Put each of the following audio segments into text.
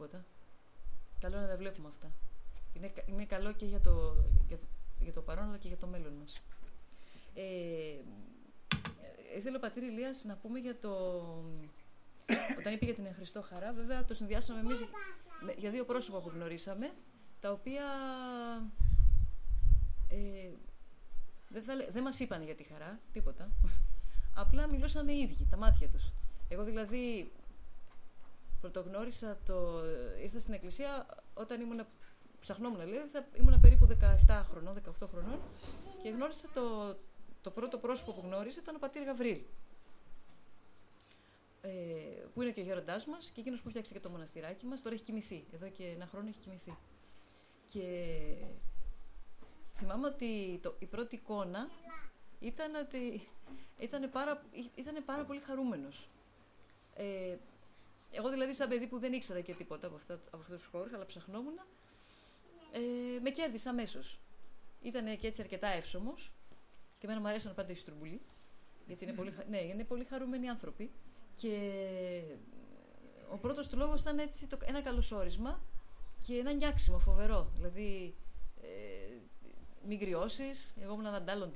τίποτα. Καλό να τα βλέπουμε αυτά. Είναι, είναι καλό και για το, για, το, για το παρόν αλλά και για το μέλλον μας. Ε, ήθελε ο πατήρ Ηλίας να πούμε για το... Όταν είπε για την Χριστό Χαρά, βέβαια το συνδυάσαμε εμείς για δύο πρόσωπα που γνωρίσαμε, τα οποία ε, δεν, θα, δεν μας είπαν για τη χαρά, τίποτα. Απλά μιλούσαν οι ίδιοι, τα μάτια τους. Εγώ δηλαδή πρωτογνώρισα το... Ήρθα στην εκκλησία όταν ήμουν... Ψαχνόμουν, δηλαδή, θα, ήμουν περίπου 17 χρονών, 18 χρονών και γνώρισα το, το πρώτο πρόσωπο που γνώρισε ήταν ο πατήρ Γαβρίλ. Ε, που είναι και ο γέροντάς μας και εκείνος που φτιάξε και το μοναστηράκι μας. Τώρα έχει κοιμηθεί. Εδώ και ένα χρόνο έχει κοιμηθεί. Και θυμάμαι ότι το, η πρώτη εικόνα ήταν ότι ήταν πάρα, ήταν πάρα πολύ χαρούμενος. Ε, εγώ δηλαδή σαν παιδί που δεν ήξερα και τίποτα από, αυτά, από αυτούς τους χώρους, αλλά ψαχνόμουν, ε, με κέρδισε αμέσω. Ήταν και έτσι αρκετά εύσωμος και εμένα μου αρέσαν πάντα οι στρουμπουλοί, γιατί είναι πολύ, ναι, είναι πολύ χαρούμενοι άνθρωποι. Και ο πρώτος του λόγος ήταν έτσι το, ένα καλωσόρισμα και ένα νιάξιμο φοβερό. Δηλαδή, ε, μην κρυώσει. Εγώ ήμουν αντάλλον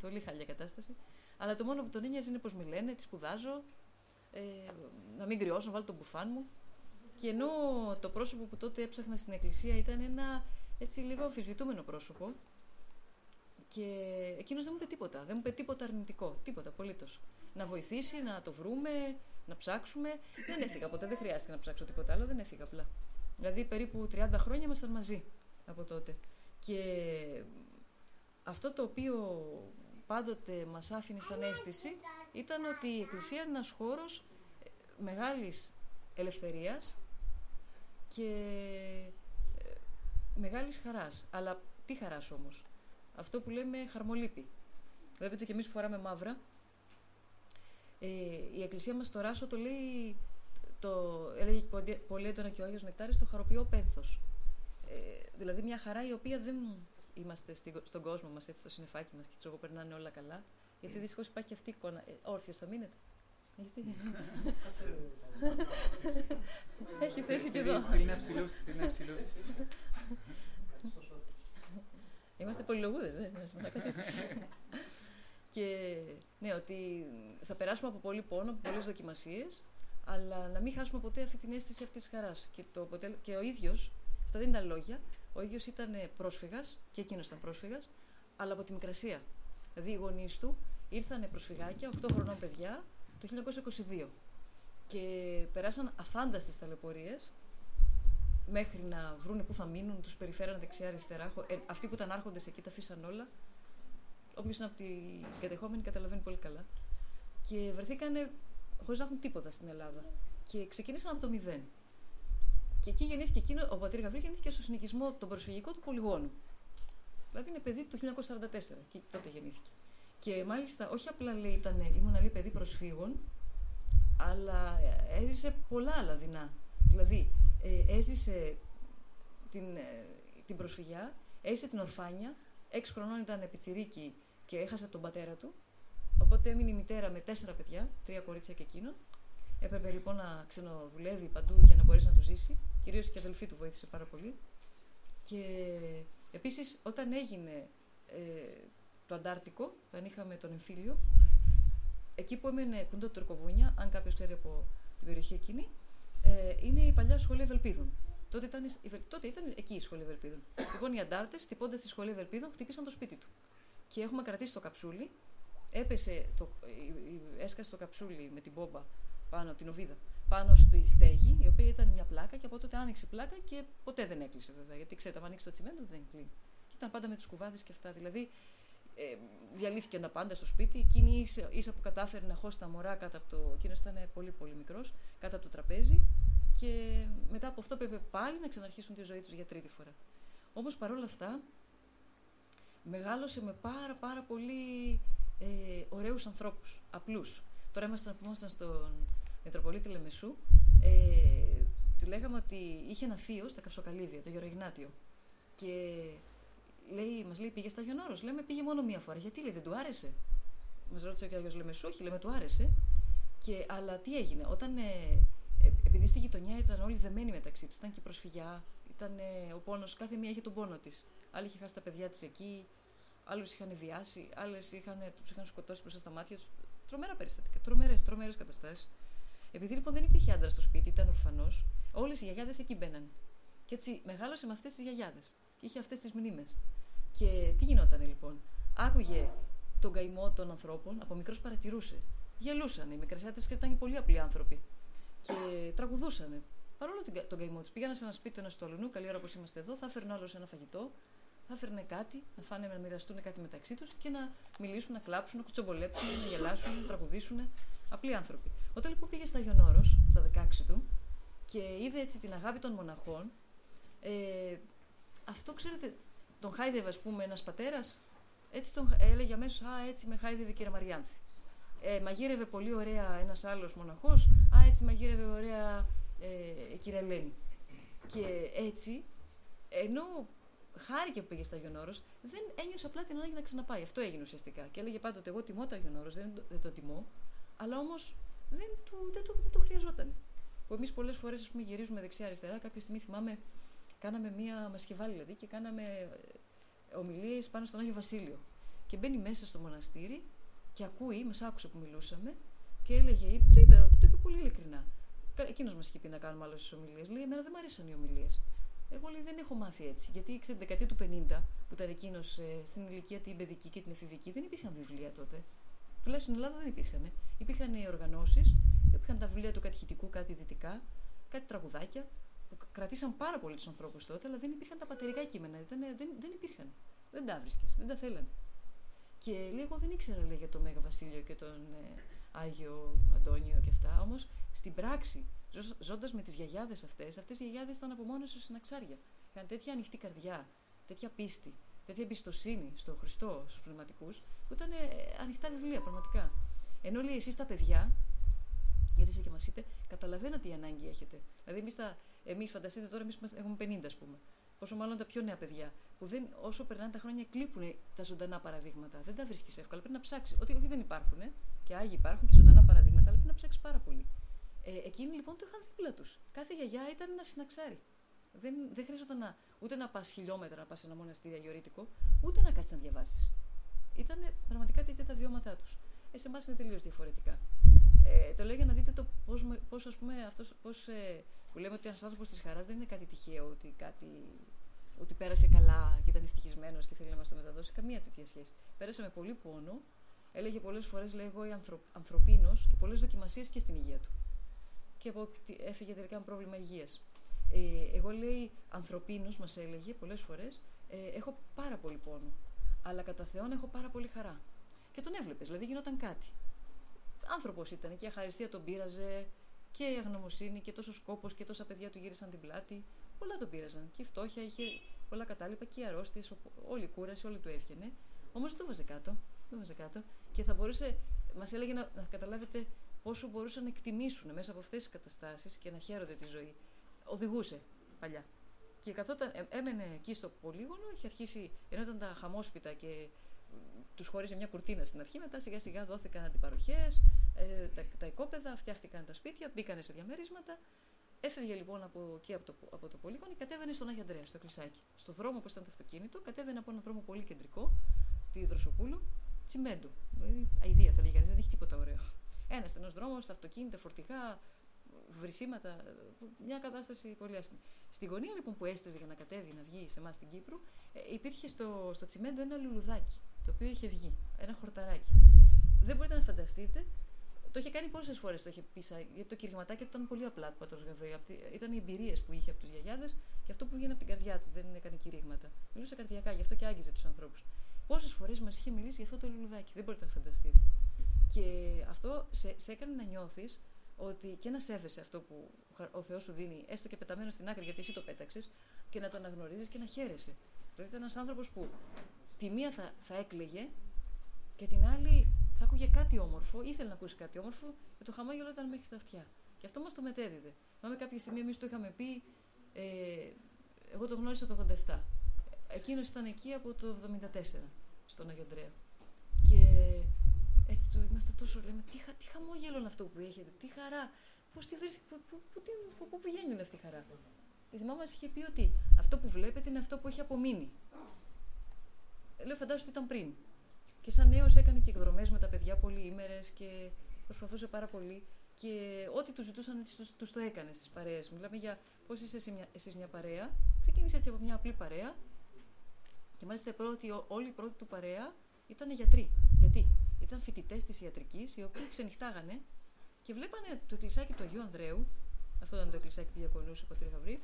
Πολύ χαλιά κατάσταση. Αλλά το μόνο που τον ένοιαζε είναι πώ με λένε, τι σπουδάζω, ε, να μην κρυώσω, να βάλω τον μπουφάν μου. Και ενώ το πρόσωπο που τότε έψαχνα στην εκκλησία ήταν ένα έτσι λίγο αμφισβητούμενο πρόσωπο, και εκείνος δεν μου είπε τίποτα. Δεν μου είπε τίποτα αρνητικό. Τίποτα, απολύτως. Να βοηθήσει, να το βρούμε, να ψάξουμε. Δεν έφυγα ποτέ, δεν χρειάστηκε να ψάξω τίποτα άλλο, δεν έφυγα απλά. Δηλαδή περίπου 30 χρόνια ήμασταν μαζί από τότε. Και αυτό το οποίο πάντοτε μας άφηνε σαν αίσθηση ήταν ότι η Εκκλησία είναι ένας χώρος ε, μεγάλης ελευθερίας και ε, μεγάλης χαράς. Αλλά τι χαράς όμως; Αυτό που λέμε χαρμολύπη. Βλέπετε και εμείς που φοράμε μαύρα. Ε, η Εκκλησία μας στο Ράσο το λέει, το έλεγε πολύ έντονα και ο Άγιος Νεκτάρης, το χαροποιό πένθος. Ε, δηλαδή μια χαρά η οποία δεν είμαστε στον κόσμο μας, έτσι, στο συνεφάκι μας και ξέρω περνάνε όλα καλά. Γιατί δυστυχώς υπάρχει και αυτή η εικόνα. Ε, όρθιος θα μείνετε. Γιατί; Έχει θέση και εδώ. Θέλει να ψηλώσει, θέλει να ψηλώσει. Είμαστε πολυλογούδες, δεν είμαστε Και ναι, ότι θα περάσουμε από πολύ πόνο, από πολλές δοκιμασίες, αλλά να μην χάσουμε ποτέ αυτή την αίσθηση αυτής της χαράς. Και, το, και ο ίδιος Αυτά δεν ήταν λόγια. Ο ίδιο ήταν πρόσφυγας και εκείνος ήταν πρόσφυγας, αλλά από τη Μικρασία. Δηλαδή οι γονείς του ήρθαν προσφυγάκια, 8 χρονών παιδιά, το 1922. Και περάσαν αφάνταστες ταλαιπωρίες μέχρι να βρουν πού θα μείνουν, τους περιφέραν δεξιά-αριστερά. Ε, αυτοί που ήταν άρχοντες εκεί τα αφήσαν όλα. Όποιος είναι από την κατεχόμενη καταλαβαίνει πολύ καλά. Και βρεθήκανε χωρίς να έχουν τίποτα στην Ελλάδα. Και ξεκίνησαν από το μηδέν. Και εκεί γεννήθηκε εκείνο, ο πατήρ Γαβρίλ γεννήθηκε στο συνοικισμό τον προσφυγικό του πολυγόνου. Δηλαδή είναι παιδί του 1944, και τότε γεννήθηκε. Και μάλιστα όχι απλά λέει ήταν, ήμουν λέει παιδί προσφύγων, αλλά έζησε πολλά άλλα δεινά. Δηλαδή ε, έζησε την, ε, την προσφυγιά, έζησε την ορφάνια, έξι χρονών ήταν πιτσιρίκι και έχασε τον πατέρα του. Οπότε έμεινε η μητέρα με τέσσερα παιδιά, τρία κορίτσια και εκείνον. Έπρεπε λοιπόν να ξενοδουλεύει παντού για να μπορέσει να τους ζήσει. Κυρίως και η αδελφή του βοήθησε πάρα πολύ. Και επίσης όταν έγινε ε, το Αντάρτικο, όταν είχαμε τον εμφύλιο, εκεί που έμενε, που είναι το Τουρκοβούνια, αν κάποιος ξέρει από την περιοχή εκείνη, ε, είναι η παλιά σχολή Ευελπίδων. Τότε ήταν, τότε ήταν εκεί η σχολή Ευελπίδων. λοιπόν, οι αντάρτες, τυπώντα τη σχολή Ευελπίδων, χτύπησαν το σπίτι του. Και έχουμε κρατήσει το καψούλι. Έπεσε το, έσκασε το καψούλι με την μπόμπα πάνω, την οβίδα, πάνω στη στέγη, η οποία ήταν μια πλάκα και από τότε άνοιξε πλάκα και ποτέ δεν έκλεισε βέβαια. Γιατί ξέρετε, αν ανοίξει το τσιμέντο δεν κλείνει. Και ήταν πάντα με τους κουβάδες και αυτά. Δηλαδή, ε, διαλύθηκαν τα πάντα στο σπίτι. Εκείνη ίσα, ίσα που κατάφερε να χώσει τα μωρά κάτω από το. Εκείνος ήταν πολύ πολύ μικρός, κάτω από το τραπέζι. Και μετά από αυτό πρέπει πάλι να ξαναρχίσουν τη ζωή τους για τρίτη φορά. Όμως παρόλα αυτά, μεγάλωσε με πάρα πάρα πολύ ε, ωραίους ανθρώπους, απλούς. Τώρα ήμασταν, ήμασταν στον Μητροπολίτη Λεμεσού, ε, του λέγαμε ότι είχε ένα θείο στα Καυσοκαλύβια, το Γεωργινάτιο. Και λέει, μας λέει πήγες στα Γιονόρος. Λέμε πήγε μόνο μία φορά. Γιατί λέει δεν του άρεσε. Μας ρώτησε και ο Άγιος Λεμεσού, όχι λέμε του άρεσε. Και, αλλά τι έγινε, όταν ε, ε, επειδή στη γειτονιά ήταν όλοι δεμένοι μεταξύ του, ήταν και προσφυγιά, ήταν ε, ο πόνος, κάθε μία είχε τον πόνο της. Άλλη είχε χάσει τα παιδιά της εκεί, άλλους είχαν βιάσει, άλλες τους είχαν σκοτώσει μπροστά στα μάτια τους. Τρομερά περιστατικά, τρομερές τρομερές καταστάσεις. Επειδή λοιπόν δεν υπήρχε άντρα στο σπίτι, ήταν ορφανός, όλες οι γιαγιάδες εκεί μπαίναν. Και έτσι μεγάλωσε με αυτές τις γιαγιάδες. Και είχε αυτές τις μνήμες. Και τι γινόταν λοιπόν; Άκουγε τον καημό των ανθρώπων, από μικρός παρατηρούσε. Γελούσαν. Οι μικρασιάτε ήταν πολύ απλοί άνθρωποι. Και τραγουδούσαν. Παρόλο τον καημό τους. Πήγανε σε ένα σπίτι ένα του αλουνού, καλή ώρα που είμαστε εδώ, θα έφερνε άλλο ένα φαγητό, θα έφερνε κάτι, να φάνε, να μοιραστούν κάτι μεταξύ τους και να μιλήσουν, να κλάψουν, να κουτσομπολέψουν, να γελάσουν, να τραγουδήσουν. Απλοί άνθρωποι. Όταν λοιπόν πήγε στα Γιονόρο, στα 16 του, και είδε έτσι την αγάπη των μοναχών, ε, αυτό ξέρετε, τον χάιδευε, ας πούμε, ένας πατέρας, έτσι τον έλεγε αμέσως, Α, έτσι με χάιδευε κύριε Μαριάνθη. Ε, μαγείρευε πολύ ωραία ένας άλλος μοναχός, Α, έτσι μαγείρευε ωραία ε, κυρία Ελένη. Και έτσι, ενώ χάρηκε που πήγε στο Άγιον Όρος, δεν ένιωσε απλά την ανάγκη να ξαναπάει. Αυτό έγινε ουσιαστικά. Και έλεγε πάντοτε: Εγώ τιμώ το Άγιον Όρος, δεν, δεν το τιμώ, αλλά όμως δεν, δεν, το, δεν το χρειαζόταν. Που εμείς πολλές φορές γυρίζουμε δεξιά-αριστερά. Κάποια στιγμή θυμάμαι, κάναμε μία. Μα είχε βάλει δηλαδή και κάναμε ε, ομιλίες πάνω στον Άγιο Βασίλειο. Και μπαίνει μέσα στο μοναστήρι και ακούει, μας άκουσε που μιλούσαμε και έλεγε, το είπε, το είπε πολύ ειλικρινά. Εκείνος μας είχε πει να κάνουμε άλλες ομιλίες. Λέει: Εμένα δεν μου αρέσαν οι ομιλίες. Εγώ λέει, δεν έχω μάθει έτσι. Γιατί ξέρετε, δεκαετία του 50, που ήταν εκείνος ε, στην ηλικία την παιδική και την εφηβική, δεν υπήρχαν βιβλία τότε. Τουλάχιστον στην Ελλάδα δεν υπήρχαν. Υπήρχαν οι οργανώσεις, υπήρχαν τα βιβλία του κατηχητικού, κάτι δυτικά, κάτι τραγουδάκια, που κρατήσαν πάρα πολύ τους ανθρώπους τότε, αλλά δεν υπήρχαν τα πατερικά κείμενα. Δεν, δεν, δεν υπήρχαν. Δεν τα βρίσκες, δεν τα θέλανε. Και λέει, εγώ δεν ήξερα λέει, για το Μέγα Βασίλειο και τον ε, Άγιο Αντώνιο και αυτά. Όμως στην πράξη, ζώντας με τις γιαγιάδες αυτές, αυτές οι γιαγιάδες ήταν από μόνες τους στην αξάρια. Είχαν τέτοια ανοιχτή καρδιά, τέτοια πίστη, τέτοια εμπιστοσύνη στον Χριστό, στους πνευματικούς, που ήταν ε, ανοιχτά βιβλία πραγματικά. Ενώ λέει εσείς τα παιδιά, γύρισε και μας είπε, καταλαβαίνω τι ανάγκη έχετε. Δηλαδή, εμείς εμείς, φανταστείτε τώρα, εμείς έχουμε 50, ας πούμε. Πόσο μάλλον τα πιο νέα παιδιά, που δεν, όσο περνάνε τα χρόνια κλείπουν τα ζωντανά παραδείγματα. Δεν τα βρίσκεις εύκολα. Πρέπει να ψάξεις. Ότι όχι δεν υπάρχουν, και άγιοι υπάρχουν και ζωντανά παραδείγματα, αλλά πρέπει να ψάξεις πάρα πολύ. Ε, εκείνοι λοιπόν το είχαν δίπλα τους. Κάθε γιαγιά ήταν ένα συναξάρι. Δεν, δεν χρειαζόταν να, ούτε να πας χιλιόμετρα να πας σε ένα μοναστήρι αγιορείτικο, ούτε να κάτσεις να διαβάσεις. Ήταν πραγματικά τέτοια τα βιώματά τους. Ε, σε εμάς είναι τελείως διαφορετικά. Ε, το λέω για να δείτε το πώς, ας πούμε, αυτός πώς, ε, που λέμε ότι ένας άνθρωπος της χαράς δεν είναι κάτι τυχαίο, ότι, κάτι, ότι πέρασε καλά και ήταν ευτυχισμένος και θέλει να μας το μεταδώσει. Καμία τέτοια σχέση. Πέρασε με πολύ πόνο. Έλεγε πολλές φορές, λέγω, ανθρωπίνος και πολλές δοκιμασίες και στην υγεία του και από, έφυγε τελικά με πρόβλημα υγείας. Ε, εγώ λέει ανθρωπίνω, μας έλεγε πολλές φορές, ε, έχω πάρα πολύ πόνο. Αλλά κατά Θεόν έχω πάρα πολύ χαρά. Και τον έβλεπες, δηλαδή γινόταν κάτι. Άνθρωπος ήταν και η αχαριστία τον πείραζε και η αγνωμοσύνη και τόσο σκόπος και τόσα παιδιά του γύρισαν την πλάτη. Πολλά τον πείραζαν. Και η φτώχεια είχε πολλά κατάλοιπα και οι αρρώστιες, όλη η κούραση, όλη του έβγαινε. Όμως δεν το βάζε κάτω. Δεν βάζε κάτω. Και θα μπορούσε, μας έλεγε να, να καταλάβετε πόσο μπορούσαν να εκτιμήσουν μέσα από αυτές τις καταστάσεις και να χαίρονται τη ζωή. Οδηγούσε παλιά. Και καθόταν, ε, έμενε εκεί στο πολύγωνο, είχε αρχίσει, ενώ ήταν τα χαμόσπιτα και τους χώρισε μια κουρτίνα στην αρχή, μετά σιγά σιγά δόθηκαν αντιπαροχές, ε, τα, τα οικόπεδα, φτιάχτηκαν τα σπίτια, μπήκανε σε διαμερίσματα. Έφευγε λοιπόν από εκεί από το, από το πολύγωνο και κατέβαινε στον Άγιο Αντρέα, στο κλεισάκι. Στο δρόμο που ήταν το αυτοκίνητο, κατέβαινε από έναν δρόμο πολύ κεντρικό, στη Δροσοπούλου, τσιμέντο. Δηλαδή, αηδία θα λέγανε, δεν έχει τίποτα ωραίο. Ένας στενός δρόμος, τα αυτοκίνητα, φορτηγά, βρυσίματα. Μια κατάσταση πολύ άσχημη. Στη γωνία λοιπόν που έστρεβε για να κατέβει να βγει σε εμάς στην Κύπρο, ε, υπήρχε στο, στο τσιμέντο ένα λουλουδάκι το οποίο είχε βγει. Ένα χορταράκι. Δεν μπορείτε να φανταστείτε. Το είχε κάνει πόσες φορές το είχε πει, γιατί το κηρυγματάκι του ήταν πολύ απλά του πατρό Γαβρίου. Ήταν οι εμπειρίες που είχε από τους γιαγιάδες και αυτό που βγαίνει από την καρδιά του. Δεν έκανε κηρύγματα. Μιλούσε καρδιακά, γι' αυτό και άγγιζε τους ανθρώπους. Πόσες φορές μας είχε μιλήσει για αυτό το λουλουδάκι. Δεν μπορείτε να φανταστείτε. Και αυτό σε, σε έκανε να νιώθεις ότι και να σέβεσαι αυτό που ο Θεός σου δίνει, έστω και πεταμένο στην άκρη, γιατί εσύ το πέταξες, και να το αναγνωρίζεις και να χαίρεσαι. Δηλαδή ήταν ένας άνθρωπος που τη μία θα, θα έκλαιγε και την άλλη θα άκουγε κάτι όμορφο, ήθελε να ακούσει κάτι όμορφο και το χαμόγελο ήταν μέχρι τα αυτιά. Και αυτό μας το μετέδιδε. Πάμε κάποια στιγμή εμείς το είχαμε πει, ε, εγώ το γνώρισα το 87. Εκείνος ήταν εκεί από το 74 στον Αγιο Και έτσι το είμαστε τόσο, λέμε, τι, τι χαμόγελο είναι αυτό που έχετε, τι χαρά, πώς τη βρίσκει, πού, πού, πού, τι- πού- πού πηγαίνει όλη αυτή η χαρά. Η θυμάμαι μας είχε πει ότι αυτό που βλέπετε είναι αυτό που έχει απομείνει. Ε, Λέω φαντάζομαι ότι ήταν πριν. Και σαν νέος έκανε και εκδρομές με τα παιδιά πολύ ήμερες και προσπαθούσε πάρα πολύ. Και ό,τι του ζητούσαν έτσι τους, τους το έκανε στις παρέες. Μιλάμε για πώς είστε σε μια, εσείς μια παρέα. Ξεκίνησε έτσι από μια απλή παρέα. Και μάλιστα οι πρώτοι, ό- όλοι οι πρώτοι του παρέα ήταν γιατροί. Γιατί ήταν φοιτητές της ιατρικής, οι οποίοι ξενυχτάγανε και βλέπανε το εκκλησάκι του Αγίου Ανδρέου. Αυτό ήταν το εκκλησάκι που διακονούσε ο κ. Γαβρίλ.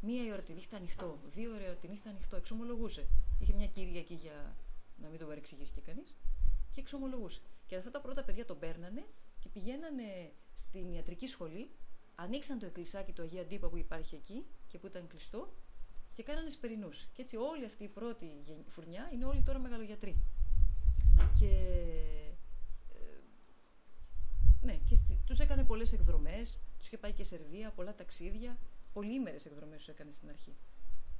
Μία η ώρα τη νύχτα ανοιχτό, δύο ώρα τη νύχτα ανοιχτό. Εξομολογούσε. Είχε μια κυρία εκεί για να μην τον παρεξηγήσει και κανείς. Και εξομολογούσε. Και αυτά τα πρώτα παιδιά τον παίρνανε και πηγαίνανε στην ιατρική σχολή, ανοίξαν το εκκλησάκι του Αγίου Αντίπα που υπάρχει εκεί και που ήταν κλειστό και κάνανε σπερινούς. Και έτσι όλη αυτή η πρώτη γεν- φουρνιά είναι όλοι τώρα μεγαλογιατροί. Και, ε, ναι, και στι- τους έκανε πολλές εκδρομές, τους είχε πάει και Σερβία, πολλά ταξίδια, πολύμερες εκδρομές τους έκανε στην αρχή.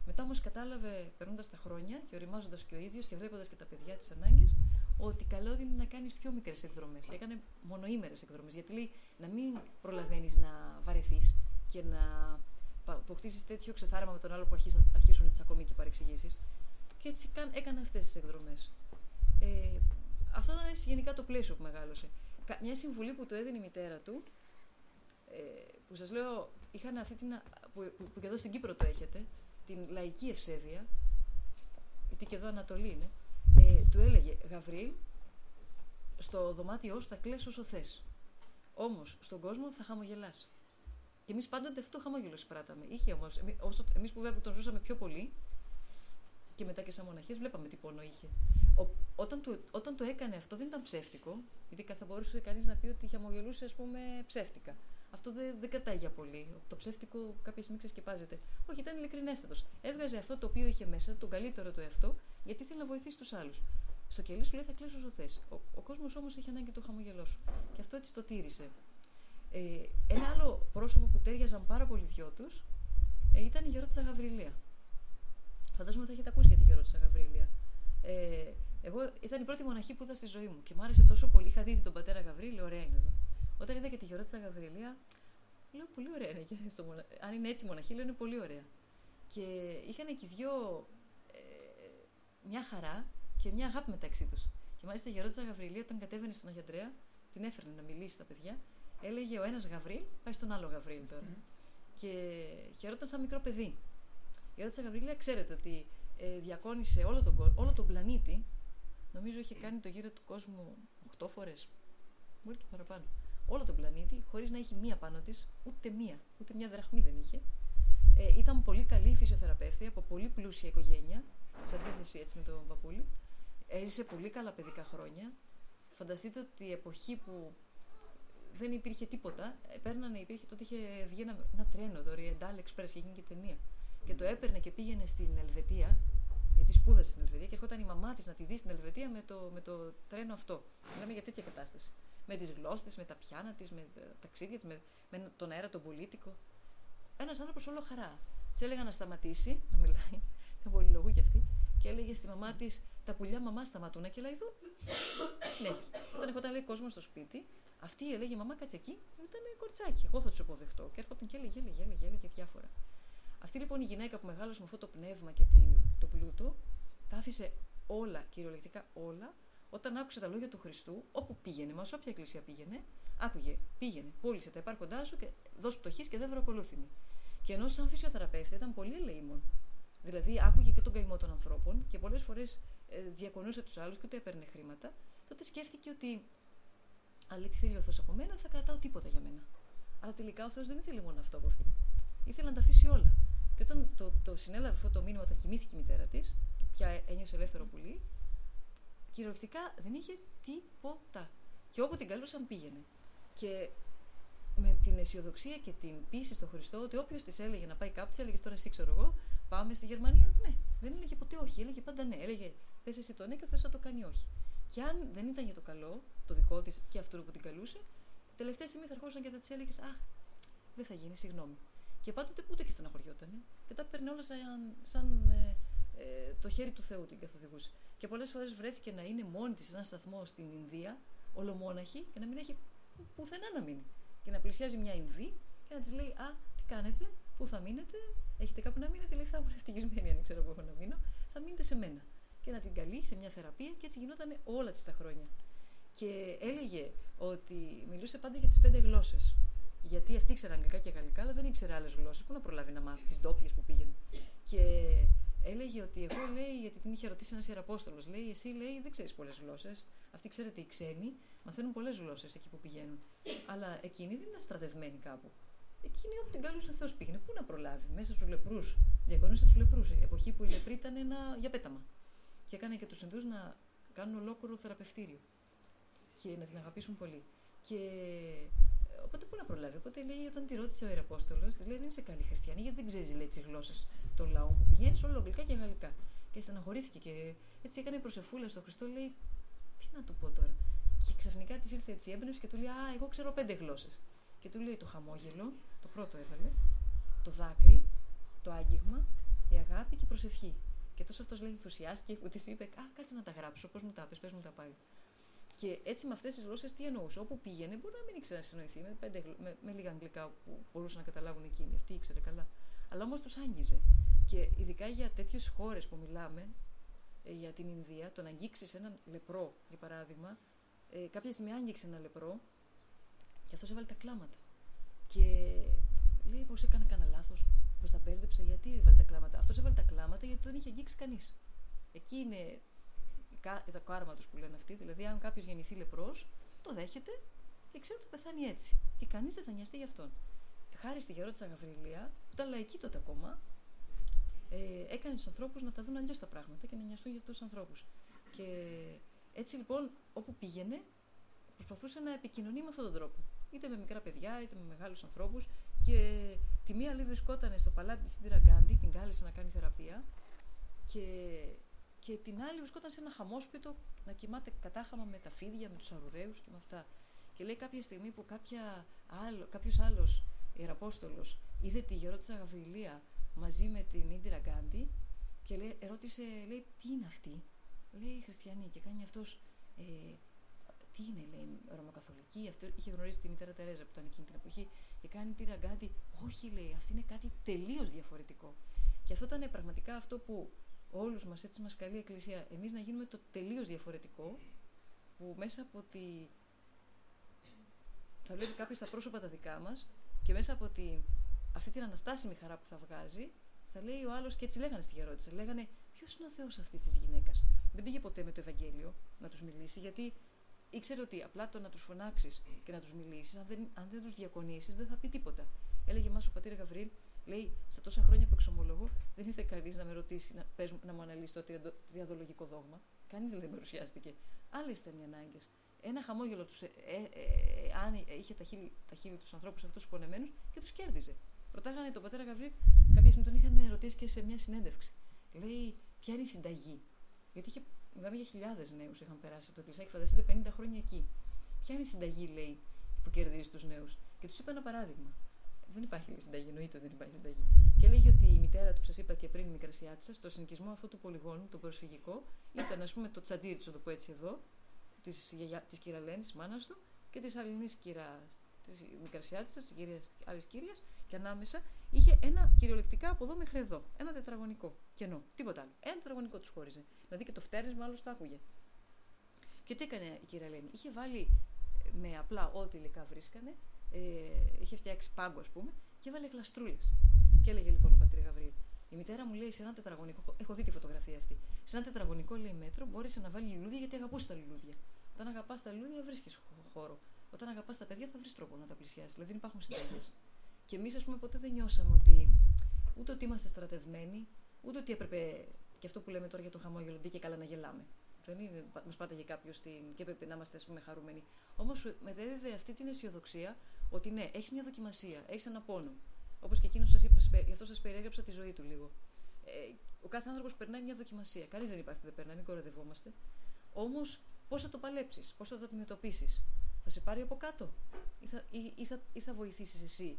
Μετά όμως κατάλαβε, περνώντας τα χρόνια και οριμάζοντας και ο ίδιος και βλέποντας και τα παιδιά τις ανάγκες, ότι καλό είναι να κάνεις πιο μικρές εκδρομές. Και έκανε μονοήμερες εκδρομές, γιατί λέει να μην προλαβαίνεις να βαρεθείς και να πα- αποκτήσεις τέτοιο ξεθάραμα με τον άλλο που αρχίσαν, αρχίσουν οι τσακωμοί και οι παρεξηγήσεις. Και έτσι καν- έκανε αυτές τις εκδρομές. Ε, αυτό ήταν έτσι γενικά το πλαίσιο που μεγάλωσε. Κα- Μια συμβουλή που του έδινε η μητέρα του, ε, που σας λέω, είχαν αυτή την, α- που, που, που και εδώ στην Κύπρο το έχετε, την λαϊκή ευσέβεια, γιατί και εδώ Ανατολή είναι, ε, του έλεγε «Γαβρίλ, στο δωμάτιό σου θα κλαις όσο θες. Όμως, στον κόσμο θα χαμογελάς». Και εμείς πάντοτε αυτό το χαμόγελο σπράταμε. Είχε όμως, εμεί που βέβαια τον ζούσαμε πιο πολύ και μετά και σαν μοναχές βλέπαμε τι πόνο είχε. Ο, όταν, του, όταν το έκανε αυτό δεν ήταν ψεύτικο, γιατί θα μπορούσε κανείς να πει ότι χαμογελούσε ας πούμε ψεύτικα. Αυτό δεν, δεν κρατάει για πολύ. Το ψεύτικο κάποια στιγμή ξεσκεπάζεται. Όχι, ήταν ειλικρινέστατος. Έβγαζε αυτό το οποίο είχε μέσα, τον καλύτερο του εαυτό, γιατί ήθελε να βοηθήσει τους άλλους. Στο κελί σου λέει θα κλείσω όσο θες. Ο, ο κόσμος όμως έχει ανάγκη το χαμογελό σου. Και αυτό έτσι το τήρησε. Ε, ένα άλλο πρόσωπο που τέριαζαν πάρα πολύ οι δυο τους ε, ήταν η Γερότησα Γαβριλία. Φαντάζομαι θα έχετε ακούσει για τη Γερότησα Γαβρίλια. Ε, εγώ ήταν η πρώτη μοναχή που είδα στη ζωή μου και μου άρεσε τόσο πολύ. Είχα δει τον πατέρα Γαβρίλη, ωραία είναι εδώ. Όταν είδα και τη Γερότησα Γαβριλία, λέω πολύ ωραία είναι. Και στο μονα... Αν είναι έτσι μοναχή, λέω είναι πολύ ωραία. Και είχαν και οι δυο ε, μια χαρά και μια αγάπη μεταξύ τους. Και μάλιστα η Γερότησα Γαβριλία, όταν κατέβαινε στον Αγιαντρέα, την έφερνε να μιλήσει στα παιδιά, έλεγε ο ένας Γαβρίλ, πάει στον άλλο Γαβρίλ τώρα. Mm. Και χαιρόταν σαν μικρό παιδί. Η Γερότησα Γαβρίλια, ξέρετε ότι ε, διακόνησε όλο τον, όλο τον πλανήτη. Νομίζω είχε κάνει το γύρο του κόσμου 8 φορές. Μπορεί και παραπάνω. Όλο τον πλανήτη, χωρίς να έχει μία πάνω της, ούτε μία, ούτε μία δραχμή δεν είχε. Ε, ήταν πολύ καλή φυσιοθεραπεύτη από πολύ πλούσια οικογένεια, σε αντίθεση έτσι με τον παππούλη. Έζησε πολύ καλά παιδικά χρόνια. Φανταστείτε ότι η εποχή που δεν υπήρχε τίποτα, παίρνανε, υπήρχε, τότε είχε βγει ένα, ένα τρένο, το Oriental Express, είχε γίνει και ταινία. Και το έπαιρνε και πήγαινε στην Ελβετία, γιατί σπούδασε στην Ελβετία, και έρχονταν η μαμά της να τη δει στην Ελβετία με το, με το τρένο αυτό. Μιλάμε για τέτοια κατάσταση. Με τις γλώσσες, με τα πιάνα της, με τα ταξίδια της, με, με τον αέρα τον πολίτικο. Ένας άνθρωπος όλο χαρά. Της έλεγα να σταματήσει να μιλάει, ήταν πολυλογού κι αυτή, και έλεγε στη μαμά της: Τα πουλιά μαμά σταματούν να κελαϊδούν. Συνέχισε. Όταν έρχονταν λέει κόσμο στο σπίτι, αυτή έλεγε Μαμά κάτσε εκεί, ήταν κορτσάκι. Εγώ θα τους αποδεχτώ. Και έρχονταν και έλεγε, έλεγε, έλεγε, έλεγε διάφορα. Αυτή λοιπόν η γυναίκα που μεγάλωσε με αυτό το πνεύμα και το πλούτο, τα άφησε όλα, κυριολεκτικά όλα, όταν άκουσε τα λόγια του Χριστού, όπου πήγαινε, μα όποια εκκλησία πήγαινε, άκουγε, πήγαινε, πούλησε τα υπάρχοντά σου και δώσ' πτωχής και δεν βροκολούθημη. Και ενώ σαν φυσιοθεραπεύτη ήταν πολύ ελεήμων. Δηλαδή άκουγε και τον καημό των ανθρώπων και πολλές φορές ε, διακονούσε τους άλλους και ούτε έπαιρνε χρήματα, τότε σκέφτηκε ότι αλλά τι θέλει ο Θεός από μένα, θα κρατάω τίποτα για μένα. Αλλά τελικά ο Θεός δεν ήθελε μόνο αυτό από αυτήν. Ήθελε να τα αφήσει όλα. Και όταν το, το συνέλαβε αυτό το μήνυμα, όταν κοιμήθηκε η μητέρα της, και πια ένιωσε ελεύθερο πουλί, κυριολεκτικά δεν είχε τίποτα. Και όπου την καλούσαν πήγαινε. Και με την αισιοδοξία και την πίστη στο Χριστό, ότι όποιος της έλεγε να πάει κάπου, της έλεγε τώρα εσύ ξέρω εγώ, πάμε στη Γερμανία. Ναι, δεν έλεγε ποτέ όχι, έλεγε πάντα ναι. Έλεγε πες εσύ το ναι και ο Θεός θα το κάνει όχι. Και αν δεν ήταν για το καλό, το δικό της και αυτό που την καλούσε, τελευταία στιγμή θα ερχόταν και θα της έλεγες Αχ, δεν θα γίνει, συγγνώμη. Και πάντοτε ούτε και στεναχωριότανε. Και τα παίρνει όλα σαν, σαν ε, ε, το χέρι του Θεού την καθοδηγούσε. Και πολλές φορές βρέθηκε να είναι μόνη της σε ένα σταθμό στην Ινδία, ολομόναχη, και να μην έχει πουθενά να μείνει. Και να πλησιάζει μια Ινδή και να της λέει Α, τι κάνετε, πού θα μείνετε, έχετε κάπου να μείνετε. Λέει Θα ήμουν ευτυχισμένη αν ξέρω πού έχω να μείνω. Θα μείνετε σε μένα. Και να την καλεί σε μια θεραπεία και έτσι γινόταν όλα της τα χρόνια. Και έλεγε ότι μιλούσε πάντα για τις πέντε γλώσσες. Γιατί αυτή ήξερε αγγλικά και γαλλικά, αλλά δεν ήξερε άλλες γλώσσες. Πού να προλάβει να μάθει τις ντόπιες που πήγαινε. Και έλεγε ότι εγώ λέει, γιατί την είχε ρωτήσει ένας ιεραπόστολος, λέει, εσύ λέει, δεν ξέρεις πολλές γλώσσες. Αυτοί ξέρετε, οι ξένοι μαθαίνουν πολλές γλώσσες εκεί που πηγαίνουν. Αλλά εκείνη δεν ήταν στρατευμένη κάπου. Εκείνη όπου την καλούσε Θεός πήγαινε. Πού να προλάβει, μέσα στους λεπρούς. Διακονίσε τους λεπρούς. Η εποχή που οι λεπροί ήταν ένα για πέταμα. Και έκανε και τους Ινδούς να κάνουν ολόκληρο θεραπευτήριο. Και να την αγαπήσουν πολύ. Και Οπότε πού να προλάβει. Οπότε λέει, όταν τη ρώτησε ο Ιεραπόστολος, της λέει: Δεν είσαι καλή χριστιανή, γιατί δεν ξέρεις τις γλώσσες των λαών που πηγαίνεις, όλο αγγλικά και γαλλικά. Και στεναχωρήθηκε και έτσι έκανε προσεφούλα στο Χριστό, λέει: Τι να του πω τώρα. Και ξαφνικά της ήρθε έτσι έμπνευση και του λέει: Α, εγώ ξέρω πέντε γλώσσες. Και του λέει το χαμόγελο, το πρώτο έβαλε, το δάκρυ, το άγγιγμα, η αγάπη και η προσευχή. Και τόσο αυτός λέει ενθουσιάστηκε που της είπε: Α, κάτσε να τα γράψω, πώς μου τα πεις, πες μου τα πάλι. Και έτσι με αυτές τις γλώσσες τι εννοούσε. Όπου πήγαινε, μπορεί να μην ήξερε να συνοηθεί με, πέντε, με, με λίγα αγγλικά που μπορούσαν να καταλάβουν εκείνοι. Αυτή ήξερε καλά. Αλλά όμως τους άγγιζε. Και ειδικά για τέτοιες χώρες που μιλάμε, ε, για την Ινδία, το να αγγίξεις έναν λεπρό, για παράδειγμα, ε, κάποια στιγμή άγγιξε ένα λεπρό και αυτός έβαλε τα κλάματα. Και λέει πως έκανα κανένα λάθος, πως τα μπέρδεψα, γιατί έβαλε τα κλάματα. Αυτός έβαλε τα κλάματα γιατί δεν είχε αγγίξει κανείς. Εκεί είναι το κάρμα τους που λένε αυτοί. Δηλαδή, αν κάποιος γεννηθεί λεπρός, το δέχεται και ξέρει ότι θα πεθάνει έτσι. Και κανείς δεν θα νοιαστεί γι' αυτόν. Χάρη στη γερότητα Γαβριλία, που ήταν λαϊκή τότε ακόμα, ε, έκανε τους ανθρώπους να τα δουν αλλιώς τα πράγματα και να νοιαστούν για αυτούς τους ανθρώπους. Και έτσι λοιπόν, όπου πήγαινε, προσπαθούσε να επικοινωνεί με αυτόν τον τρόπο. Είτε με μικρά παιδιά, είτε με μεγάλους ανθρώπους. Και τη μία άλλη βρισκόταν στο παλάτι της Ιντήρα Γκάντι, την κάλεσε να κάνει θεραπεία. Και και την άλλη βρισκόταν σε ένα χαμόσπιτο να κοιμάται κατάχαμα με τα φίδια, με τους αρουραίους και με αυτά. Και λέει κάποια στιγμή που κάποια άλλο, κάποιος άλλος ιεραπόστολος είδε τη γερότητα Γαβριλία μαζί με την Ίντιρα Γκάντι και λέει, ερώτησε, λέει, τι είναι αυτή; Λέει, χριστιανή και κάνει αυτός, ε, τι είναι, λέει, ρωμακαθολική; Αυτό είχε γνωρίσει τη μητέρα Τερέζα που ήταν εκείνη την εποχή και κάνει τη Ραγκάντι. Όχι, λέει, αυτή είναι κάτι τελείως διαφορετικό. Και αυτό ήταν πραγματικά αυτό που όλους μας, έτσι μας καλεί η Εκκλησία, εμείς να γίνουμε το τελείως διαφορετικό, που μέσα από τη... θα βλέπει κάποιος τα πρόσωπα τα δικά μας και μέσα από τη... αυτή την αναστάσιμη χαρά που θα βγάζει, θα λέει ο άλλος και έτσι λέγανε στη γερότησα, λέγανε ποιος είναι ο Θεός αυτής της γυναίκας; Δεν πήγε ποτέ με το Ευαγγέλιο να τους μιλήσει, γιατί ήξερε ότι απλά το να τους φωνάξεις και να τους μιλήσεις, αν δεν, αν δεν τους διακονήσεις, δεν θα πει τίποτα. Έλεγε μας ο πατήρ Γαβρίλ, Λέει, στα τόσα χρόνια που εξομολογώ, δεν ήρθε κανείς να με ρωτήσει να, πες, να μου αναλύσει το διαδολογικό δόγμα. Κανείς δεν παρουσιάστηκε. Άλλε ήταν οι ανάγκες. Ένα χαμόγελο τους, ε, ε, ε, αν είχε τα χείλη, τα χείλη τους ανθρώπους αυτούς πονεμένους και τους κέρδιζε. Ρωτάγανε τον πατέρα Γαβρίλ, κάποια στιγμή τον είχαν ρωτήσει και σε μια συνέντευξη. Λέει, ποια είναι η συνταγή; Γιατί είχε, μιλάμε για χιλιάδες νέους είχαν περάσει από το Εκκλησία και φανταστείτε 50 χρόνια εκεί. Ποια είναι η συνταγή, λέει, που κερδίζει τους νέους; Και τους είπε ένα παράδειγμα. Δεν υπάρχει λέει, συνταγή, εννοείται ότι δεν υπάρχει συνταγή. Και έλεγε ότι η μητέρα του, που σας είπα και πριν, η Μικρασιάτησα, στο συνοικισμό αυτού του πολυγόνου, το προσφυγικό, ήταν ας πούμε το τσαντήρι του, το πω έτσι εδώ, της της κυραλένη, μάνας του, και της αλληνής κυρα της Μικρασιάτησα, της άλλης κύρια, και ανάμεσα είχε ένα κυριολεκτικά από εδώ μέχρι εδώ. Ένα τετραγωνικό κενό. Τίποτα άλλο. Ένα τετραγωνικό τους χώριζε. Δηλαδή και το φτέρνισμα άλλος το άκουγε. Και τι έκανε η κυρία Λένη. Είχε βάλει με απλά ό,τι υλικά βρίσκανε ε, είχε φτιάξει πάγκο, ας πούμε, και έβαλε γλαστρούλες. Και έλεγε λοιπόν ο πατήρ Γαβρίλ, η μητέρα μου λέει σε ένα τετραγωνικό, έχω δει τη φωτογραφία αυτή, σε ένα τετραγωνικό λέει μέτρο μπόρεσε να βάλεις λουλούδια γιατί αγαπούσε τα λουλούδια. Όταν αγαπάς τα λουλούδια βρίσκεις χώρο. Όταν αγαπάς τα παιδιά θα βρεις τρόπο να τα πλησιάσεις. Δηλαδή δεν υπάρχουν συνταγές. Και εμείς, ας πούμε, ποτέ δεν νιώσαμε ότι ούτε ότι είμαστε στρατευμένοι, ούτε ότι έπρεπε και αυτό που λέμε τώρα για το χαμόγελο, και καλά να γελάμε. Δεν είναι, μας πάταγε κάποιος στην... και έπρεπε να είμαστε ας πούμε, χαρούμενοι. Όμως μετέδιδε αυτή την αισιοδοξία ότι ναι, έχεις μια δοκιμασία, έχεις ένα πόνο. Όπως και εκείνος σας είπα, γι' αυτό σας περιέγραψα τη ζωή του λίγο. Ε, ο κάθε άνθρωπος περνάει μια δοκιμασία. Κανείς δεν υπάρχει που δεν περνάει, μην κοροϊδευόμαστε. Όμως, πώς θα το παλέψεις, πώς θα το αντιμετωπίσεις, θα σε πάρει από κάτω ή θα, ή, ή θα, ή θα βοηθήσεις εσύ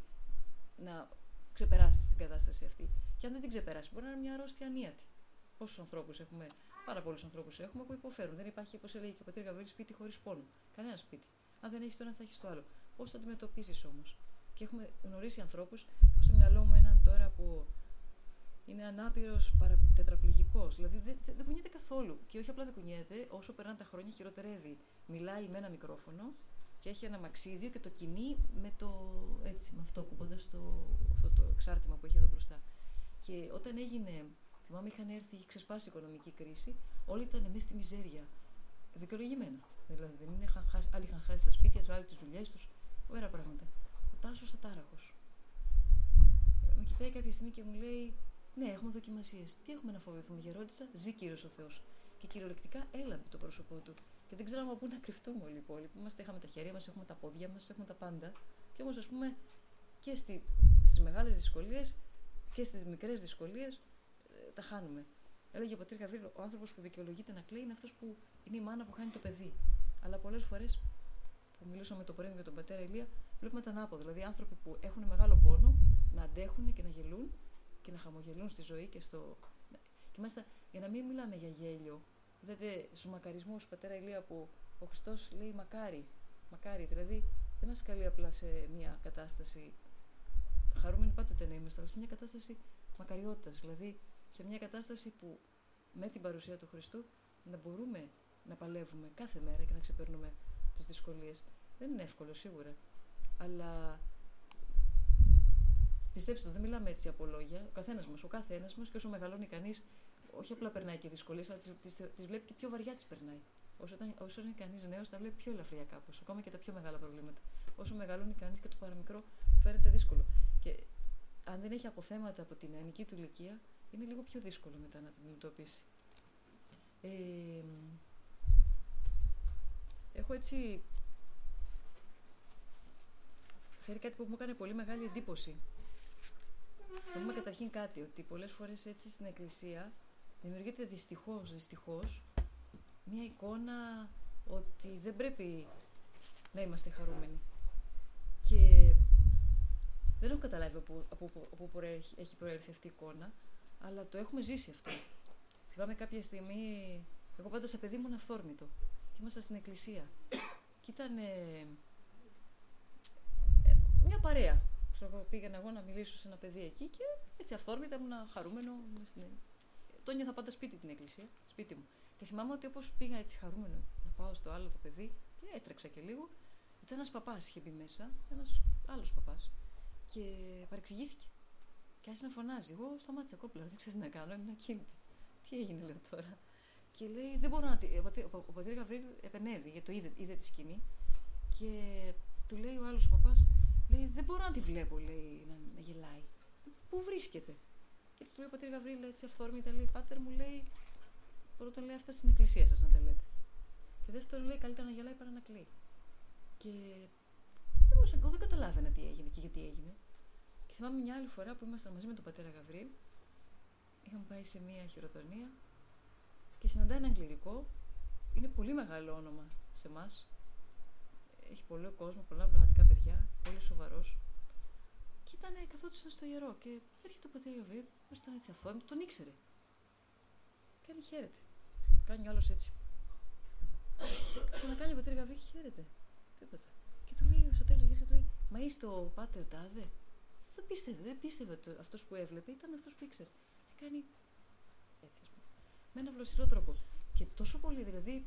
να ξεπεράσεις την κατάσταση αυτή. Και αν δεν την ξεπεράσεις, μπορεί να είναι μια αρρώστια ανίατη. Πόσους ανθρώπους έχουμε, πάρα πολλούς ανθρώπους έχουμε που υποφέρουν. Δεν υπάρχει, όπως έλεγε και ο πατήρ Γαβρίλης, σπίτι χωρίς πόνο. Κανένα σπίτι. Αν δεν έχεις το ένα, θα έχεις το άλλο. Πώς το αντιμετωπίσει όμως. Και έχουμε γνωρίσει ανθρώπους, στο μυαλό μου έναν τώρα που είναι ανάπηρος τετραπληγικός. Δηλαδή δεν, δεν, δεν κουνιέται καθόλου. Και όχι απλά δεν κουνιέται, όσο περνάνε τα χρόνια χειροτερεύει. Μιλάει με ένα μικρόφωνο και έχει ένα μαξίδιο και το κινεί με το. έτσι, με αυτό, κουμπώντας το, αυτό το εξάρτημα που έχει εδώ μπροστά. Και όταν έγινε, θυμάμαι είχαν έρθει, είχε ξεσπάσει η οικονομική κρίση, όλοι ήταν μέσα στη μιζέρια. Δικαιολογημένα. Δηλαδή δεν είναι, είχαν χάσει, άλλοι είχαν χάσει τα σπίτια τους, άλλοι τις δουλειές τους. Ωραία πράγματα. Ο Τάσος Ατάραχο. Με κοιτάει κάποια στιγμή και μου λέει: Ναι, έχουμε δοκιμασίες. Τι έχουμε να φοβηθούμε, γερόντισα, ζει κύριος ο Θεός. Και κυριολεκτικά έλαβε το πρόσωπό του. Και δεν ξέραμε πού να κρυφτούμε όλοι οι υπόλοιποι. Είμαστε, είχαμε τα χέρια μας, έχουμε τα πόδια μας, έχουμε τα πάντα. Και όμως, ας πούμε, και στις μεγάλες δυσκολίες και στις μικρές δυσκολίες ε, τα χάνουμε. Έλεγε ο πατήρ Γαβρίλ, ο άνθρωπος που δικαιολογείται να κλαίει είναι αυτός που είναι η μάνα που χάνει το παιδί. Αλλά πολλές φορές που μιλούσαμε το πρωί με τον πατέρα Ηλία, βλέπουμε τα ανάποδα. Δηλαδή άνθρωποι που έχουν μεγάλο πόνο να αντέχουν και να γελούν και να χαμογελούν στη ζωή και στο. Και μάλιστα, για να μην μιλάμε για γέλιο, είδατε στους μακαρισμούς, πατέρα Ηλία, που ο Χριστός λέει μακάρι. Μακάρι, δηλαδή δεν μας καλεί απλά σε μια κατάσταση χαρούμενοι πάντοτε να είμαστε, αλλά σε μια κατάσταση μακαριότητας. Δηλαδή, σε μια κατάσταση που με την παρουσία του Χριστού να μπορούμε να παλεύουμε κάθε μέρα και να ξεπερνούμε τις δυσκολίες. Δεν είναι εύκολο σίγουρα. Αλλά πιστέψτε το, δεν μιλάμε έτσι από λόγια. Ο καθένας μας, ο κάθε ένα μας και όσο μεγαλώνει κανείς, όχι απλά περνάει και δυσκολίες, αλλά τις βλέπει και πιο βαριά τις περνάει. Όσο, όσο είναι κανείς νέος, τα βλέπει πιο ελαφριά κάπως, ακόμα και τα πιο μεγάλα προβλήματα. Όσο μεγαλώνει κανείς και το παραμικρό φαίνεται δύσκολο. Και αν δεν έχει αποθέματα από την νεανική του ηλικία, είναι λίγο πιο δύσκολο μετά να την αντιμετωπίσει. Ε, έχω έτσι. Φέρει κάτι που μου έκανε πολύ μεγάλη εντύπωση. Έχουμε καταρχήν κάτι, ότι πολλές φορές έτσι στην εκκλησία δημιουργείται δυστυχώς, δυστυχώς, μια εικόνα ότι δεν πρέπει να είμαστε χαρούμενοι. Και δεν έχω καταλάβει από, από, από πού έχει προέρθει αυτή η εικόνα, αλλά το έχουμε ζήσει αυτό. Θυμάμαι κάποια στιγμή, εγώ πάντα σε παιδί ήμουν αυθόρμητο και ήμασταν στην εκκλησία. Και ήταν ε, μια παρέα. Ξέρω, πήγαινα εγώ να μιλήσω σε ένα παιδί εκεί και έτσι αυθόρμητα ήμουν χαρούμενο. Στην... Το νιώθα πάντα σπίτι την εκκλησία, σπίτι μου. Και θυμάμαι ότι όπως πήγα έτσι χαρούμενο να πάω στο άλλο το παιδί, και έτρεξα και λίγο, ήταν ένας παπάς είχε μπει μέσα, ένας άλλος παπάς. Και παρεξηγήθηκε. Και άρχισε να φωνάζει. Εγώ σταμάτησα κόπλα, δεν ξέρω τι να κάνω, ήμουν ακίνητη. Τι έγινε, λέω τώρα. Και λέει, δεν μπορώ να. Ο, ο, ο πατήρ Γαβρίλ επενεύει, γιατί το είδε, είδε τη σκηνή. Και του λέει ο άλλος ο παπάς, λέει, δεν μπορώ να τη βλέπω, λέει, να, να γελάει. Πού βρίσκεται; Και του λέει ο πατήρ Γαβρίλ έτσι αυθόρμητα, λέει, Πάτερ μου λέει, πρώτα λέει αυτά στην εκκλησία σας να τα λέτε. Και δεύτερον λέει, καλύτερα να γελάει παρά να κλαίει. Και δεν εγώ δεν καταλάβαινα τι έγινε και γιατί έγινε. Και θυμάμαι μια άλλη φορά που ήμασταν μαζί με τον πατέρα Γαβρίλ. Είχαμε πάει σε μια χειροτονία και συναντάει έναν κληρικό. Είναι πολύ μεγάλο όνομα σε εμάς. Έχει πολύ κόσμο, πολλά πνευματικά παιδιά, πολύ σοβαρός. Και ήταν, καθόντουσαν στο ιερό και έρχεται ο πατέρα Γαβρίλ, που ήταν έτσι αφόρμητο, τον ήξερε. Κάνει χαίρεται. Κάνει άλλο έτσι. Και να κάνει ο πατέρα Γαβρίλ, χαίρεται. Τίποτα. Και του λέει στο τέλος, και του λέει, Μα είστε ο πάτερ τάδε. Δεν πίστευε, δεν πίστευε αυτός που έβλεπε, ήταν αυτός που ήξερε. Και κάνει έτσι, ας πούμε. Με ένα βλοσιρό τρόπο. Και τόσο πολύ, δηλαδή,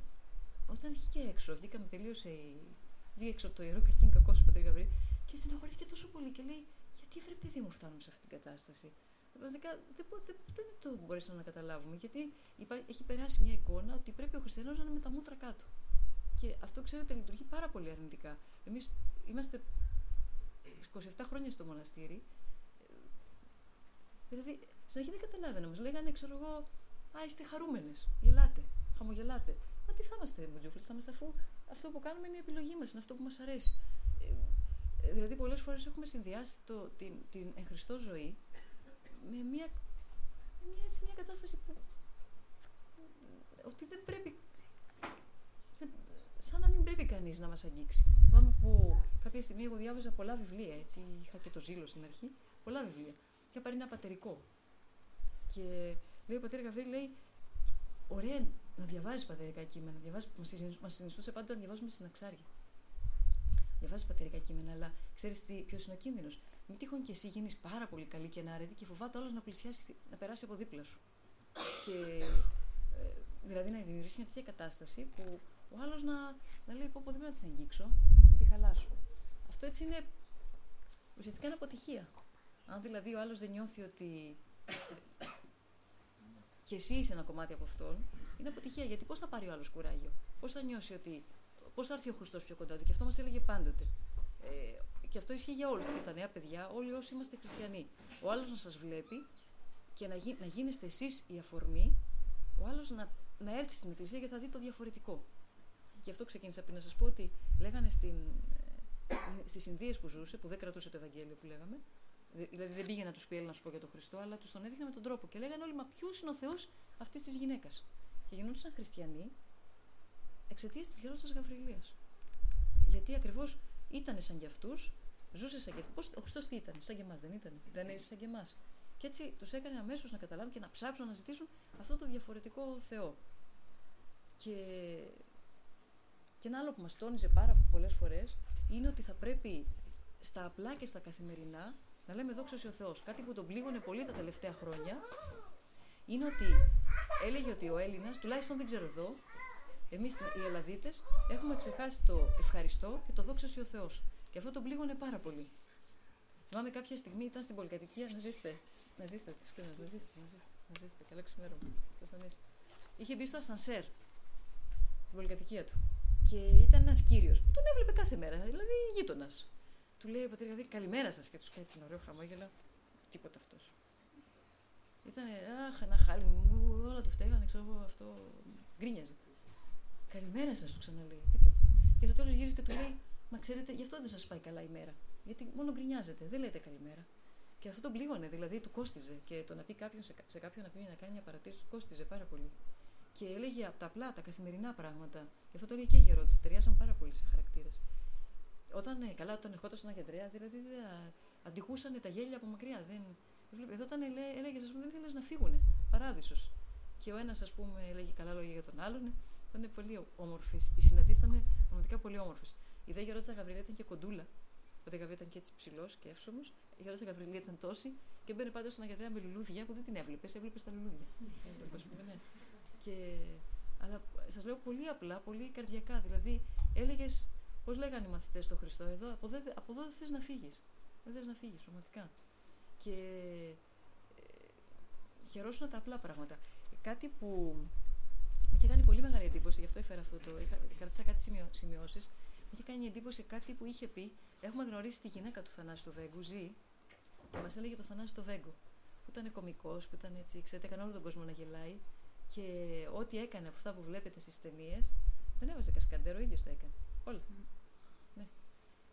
όταν βγήκε έξω, βγήκαμε, τελείωσε η. Βγήκε έξω από το ιερό κακήν κακό σου πατέρα Γαβρίλ και στεναχωρήθηκε τόσο πολύ και λέει: Γιατί βρε παιδί μου φτάνουμε σε αυτή την κατάσταση; Βασικά δεν, δεν, δεν το μπορέσαμε να καταλάβουμε. Γιατί έχει περάσει μια εικόνα ότι πρέπει ο χριστιανός να είναι με τα μούτρα κάτω. Και αυτό, ξέρετε, λειτουργεί πάρα πολύ αρνητικά. Εμείς είμαστε 27 χρόνια στο μοναστήρι. Δηλαδή, στην αρχή δεν καταλάβαινα. Μας λέγανε, ξέρω εγώ, Α, είστε χαρούμενες. Γελάτε. Χαμογελάτε. Μα τι θα είμαστε, Μουτζούφλε, θα είμαστε αφού αυτό που κάνουμε είναι η επιλογή μας, είναι αυτό που μας αρέσει. Ε, δηλαδή, πολλές φορές έχουμε συνδυάσει το, την, την εν ζωή με μια, μια, έτσι, μια κατάσταση που. ότι δεν πρέπει σαν να μην πρέπει κανείς να μας αγγίξει. Θυμάμαι που κάποια στιγμή εγώ διάβαζα πολλά βιβλία, έτσι, είχα και το ζήλο στην αρχή, πολλά βιβλία. Είχα πάρει ένα πατερικό. Και λέει ο πατέρας Γαβρίλ, λέει, ωραία να διαβάζεις πατερικά κείμενα. Μας συνιστούσε πάντα να διαβάζουμε στην αξάρια. διαβάζεις πατερικά κείμενα, αλλά ξέρεις ποιος είναι ο κίνδυνος; Μην τυχόν και εσύ γίνεις πάρα πολύ καλή και ανάρετη και φοβάται όλος να πλησιάσει, να περάσει από δίπλα σου. Και ε, δηλαδή να δημιουργήσει μια τέτοια κατάσταση που ο άλλος να, να λέει: Πω, πω δεν πρέπει να την αγγίξω, να τη χαλάσω. Αυτό έτσι είναι ουσιαστικά είναι αποτυχία. Αν δηλαδή ο άλλος δεν νιώθει ότι και εσύ είσαι ένα κομμάτι από αυτόν, είναι αποτυχία. Γιατί πώς θα πάρει ο άλλος κουράγιο, πώς θα νιώσει ότι. Πώς θα έρθει ο Χριστός πιο κοντά του; Και αυτό μας έλεγε πάντοτε. Ε, και αυτό ισχύει για όλους. Και τα νέα παιδιά, όλοι όσοι είμαστε χριστιανοί. Ο άλλος να σας βλέπει και να, γι, να γίνεστε εσείς η αφορμή, ο άλλος να, να έρθει στην εκκλησία και θα δει το διαφορετικό. Και αυτό ξεκίνησα πριν να σας πω ότι λέγανε στην, ε, στις Ινδίες που ζούσε, που δεν κρατούσε το Ευαγγέλιο που λέγαμε, Δηλαδή δεν πήγε να τους πει, να σου πω για τον Χριστό, αλλά τους τον έδειχνε με τον τρόπο. Και λέγανε όλοι, Μα ποιος είναι ο Θεός αυτής της γυναίκας; Και γινόντουσαν χριστιανοί εξαιτίας της γερότητας Γαβριλία. Γιατί ακριβώς ήταν σαν κι αυτούς, ζούσε σαν κι αυτούς. Ο Χριστός τι ήταν, σαν κι εμάς δεν ήταν. Δεν έζησε σαν κι εμάς. Και έτσι τους έκανε αμέσως να καταλάβουν και να ψάξουν να ζητήσουν αυτό το διαφορετικό Θεό. Και, και ένα άλλο που μας τόνιζε πάρα πολλές φορές είναι ότι θα πρέπει στα απλά και στα καθημερινά να λέμε δόξα ο Θεός. Κάτι που τον πλήγωνε πολύ τα τελευταία χρόνια είναι ότι έλεγε ότι ο Έλληνας, τουλάχιστον δεν ξέρω εδώ, εμείς οι Ελλαδίτες έχουμε ξεχάσει το ευχαριστώ και το δόξα ο Θεός. Και αυτό τον πλήγωνε πάρα πολύ. Θυμάμαι κάποια στιγμή ήταν στην πολυκατοικία να ζήσετε. Να ζήσετε, Χριστίνα, να ζήσετε. Να ζήσετε. Καλό ξημέρωμα. Είχε μπει στο ασανσέρ στην πολυκατοικία του. Και ήταν ένας κύριος που τον έβλεπε κάθε μέρα, δηλαδή γείτονας. Του λέει ο πατέρας δηλαδή, καλημέρα σας και τους κάνει ένα ωραίο χαμόγελο. Τίποτα αυτός. Ήταν, αχ, ένα χάλι μου, όλα του φταίγανε, ξέρω εγώ, αυτό γκρίνιαζε. Καλημέρα σας, του ξαναλέει, τίποτα. Και στο τέλος γύρισε και του λέει, Μα ξέρετε, γι' αυτό δεν σας πάει καλά η μέρα. Γιατί μόνο γκρινιάζετε, δεν λέτε καλημέρα. Και αυτό τον πλήγωνε, δηλαδή του κόστιζε. Και το να πει κάποιον σε, σε κάποιον να πει να κάνει μια παρατήρηση του κόστιζε πάρα πολύ. Και έλεγε από τα απλά, τα καθημερινά πράγματα. Γι' αυτό το έλεγε και η ερώτηση. Ταιριάζαν πάρα πολύ σε χαρακτήρες. Όταν, ε, καλά, όταν ερχόταν στον Αγεντρέα, δηλαδή αντιχούσαν τα γέλια από μακριά. Δεν, εδώ όταν έλεγες, ας πούμε, δεν ήθελε να φύγουν. Παράδεισος. Και ο ένας, ας πούμε, έλεγε καλά λόγια για τον άλλον. Ήταν πολύ όμορφε. Οι συναντήσεις ήταν πραγματικά πολύ όμορφες. Η δε Γερότσα Γαβριλία ήταν και κοντούλα. Ο Δε ήταν και έτσι ψηλός και εύσομο. Η Γερότσα Γαβριλία ήταν τόση και μπαίνει πάντα στον Αγεντρέα με λουλούδια που δεν την έβλεπες. Έβλεπες τα λουλούδια. ναι. και, αλλά σας λέω πολύ απλά, πολύ καρδιακά. Δηλαδή έλεγες Πώς λέγανε οι μαθητές στο Χριστό, εδώ, από, εδώ, από εδώ δεν θες να φύγεις. Δεν θες να φύγεις, πραγματικά. Και ε, χαιρόσουν τα απλά πράγματα. Κάτι που μου είχε κάνει πολύ μεγάλη εντύπωση, γι' αυτό έφερα αυτό το. Είχα, κρατήσα κάτι σημειώσεις. Μου είχε κάνει εντύπωση κάτι που είχε πει. Έχουμε γνωρίσει τη γυναίκα του Θανάση του Βέγκου, ζει, και μας έλεγε το Θανάση του Βέγκου. Που ήταν κωμικός, που ήταν έτσι, ξέρετε, έκανε όλο τον κόσμο να γελάει. Και ό,τι έκανε από αυτά που βλέπετε στις ταινίες, δεν έβαζε κασκαντέρο, ο ίδιος τα έκανε. Όλα.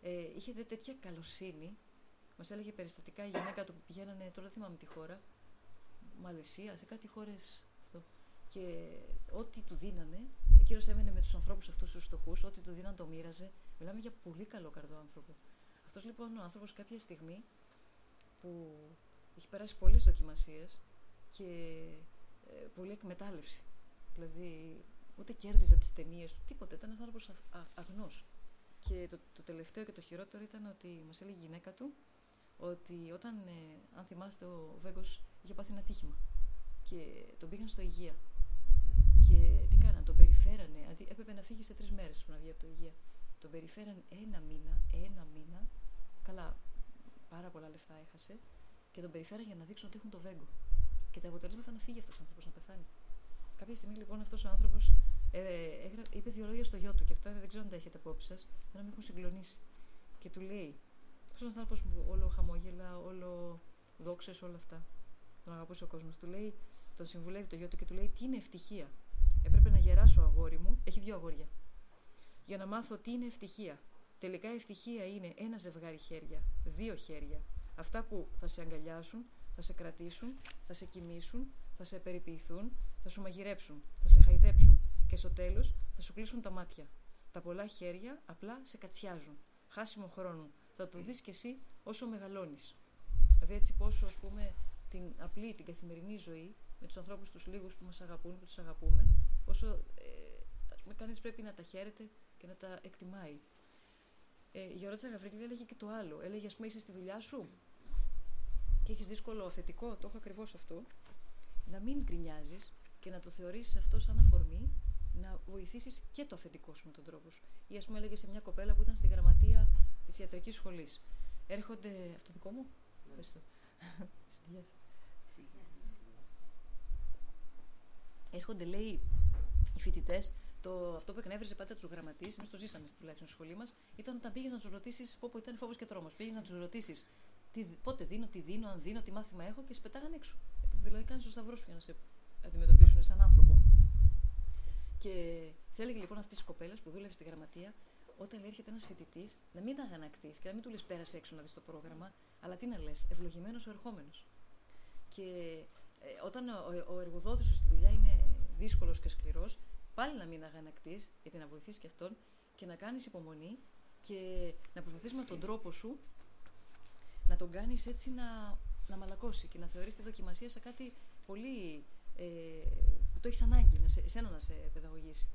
Ε, είχε δε τέτοια καλοσύνη. Μας έλεγε περιστατικά η γυναίκα του που πηγαίνανε, τώρα δεν θυμάμαι τη χώρα, Μαλαισία, σε κάτι χώρες αυτό. Και ό,τι του δίνανε, εκείνο έμενε με τους ανθρώπους αυτούς τους φτωχούς, ό,τι του δίναν το μοίραζε. Μιλάμε για πολύ καλό καρδό άνθρωπο. Αυτός λοιπόν ο άνθρωπος κάποια στιγμή που έχει περάσει πολλές δοκιμασίες και ε, πολλή εκμετάλλευση. Δηλαδή, ούτε κέρδιζε από τις ταινίες του, τίποτα. Ήταν ένας άνθρωπος αγνός. Και το, το τελευταίο και το χειρότερο ήταν ότι μας έλεγε η γυναίκα του ότι όταν, ε, αν θυμάστε, ο Βέγκος είχε πάθει ένα τύχημα και τον πήγαν στο υγεία. Και τι κάναν, τον περιφέρανε. Αντί, έπρεπε να φύγει σε τρεις μέρες να βγει από το υγεία. Τον περιφέραν ένα μήνα, ένα μήνα. Καλά, πάρα πολλά λεφτά έχασε. Και τον περιφέραν για να δείξουν ότι έχουν το Βέγκο. Και τα αποτελέσματα να φύγει αυτός ο άνθρωπος να πεθάνει. Κάποια στιγμή λοιπόν αυτός ο άνθρωπος ε, είπε δύο λόγια στο γιο του και αυτά δεν ξέρω αν τα έχετε απόψη σας, να με έχουν συγκλονίσει. Και του λέει, αυτό είναι άνθρωπος που όλο χαμόγελα, όλο δόξες, όλα αυτά. Τον αγαπούσε ο κόσμος. Του λέει, τον συμβουλεύει το γιο του και του λέει, Τι είναι ευτυχία; Έπρεπε να γεράσω αγόρι μου, έχει δύο αγόρια. Για να μάθω τι είναι ευτυχία. Τελικά ευτυχία είναι ένα ζευγάρι χέρια, δύο χέρια. Αυτά που θα σε αγκαλιάσουν, θα σε κρατήσουν, θα σε κοιμήσουν, θα σε περιποιηθούν, θα σου μαγειρέψουν, θα σε χαϊδέψουν, και στο τέλος θα σου κλείσουν τα μάτια. Τα πολλά χέρια απλά σε κατσιάζουν. Χάσιμο χρόνο. Θα το δεις κι εσύ όσο μεγαλώνεις. Δηλαδή έτσι πόσο ας πούμε την απλή, την καθημερινή ζωή με τους ανθρώπους τους λίγους που μας αγαπούν, που τους αγαπούμε, πόσο ε, ας πούμε κανείς πρέπει να τα χαίρεται και να τα εκτιμάει. Ε, η Γεωράτσα Γαβρίλη έλεγε και το άλλο. Έλεγε, ας πούμε, είσαι στη δουλειά σου και έχεις δύσκολο αφεντικό, το έχω ακριβώς αυτό. Να μην γκρινιάζεις και να το θεωρήσει αυτό σαν αφορμή να βοηθήσεις και το αφεντικό σου με τον τρόπο σου. Ή ας πούμε, έλεγε σε μια κοπέλα που ήταν στη γραμματεία της ιατρικής σχολής. Έρχονται. Αυτό δικό μου; Ευχαριστώ. Έρχονται, λέει, οι φοιτητές, το, αυτό που εκνεύριζε πάντα τους γραμματείς, εμείς το ζήσαμε τουλάχιστον στη σχολή μας, ήταν όταν πήγες να τους ρωτήσεις, πω, ήταν φόβος και τρόμος. Πήγες να τους ρωτήσεις πότε δίνω, τι δίνω, αν δίνω, τι μάθημα έχω και σε πετάγανε έξω. Δηλαδή κάνεις το σταυρό σου για να σε αντιμετωπίσουν σαν άνθρωπο. Και της έλεγε λοιπόν αυτής της κοπέλας που δούλευε στη γραμματεία, όταν έρχεται ένας φοιτητής, να μην αγανακτείς και να μην του λες πέρασε έξω να δεις το πρόγραμμα, αλλά τι να λες, ευλογημένος ο ερχόμενος. Και ε, όταν ο, ο εργοδότης σου στη δουλειά είναι δύσκολος και σκληρός, πάλι να μην αγανακτείς, γιατί να βοηθήσει και αυτόν και να κάνεις υπομονή και να προσπαθήσει με τον τρόπο σου να τον κάνεις έτσι να, να μαλακώσει και να θεωρήσει τη δοκιμασία σε κάτι πολύ. Ε, που το έχεις ανάγκη, να σε, εσένα να σε παιδαγωγήσει.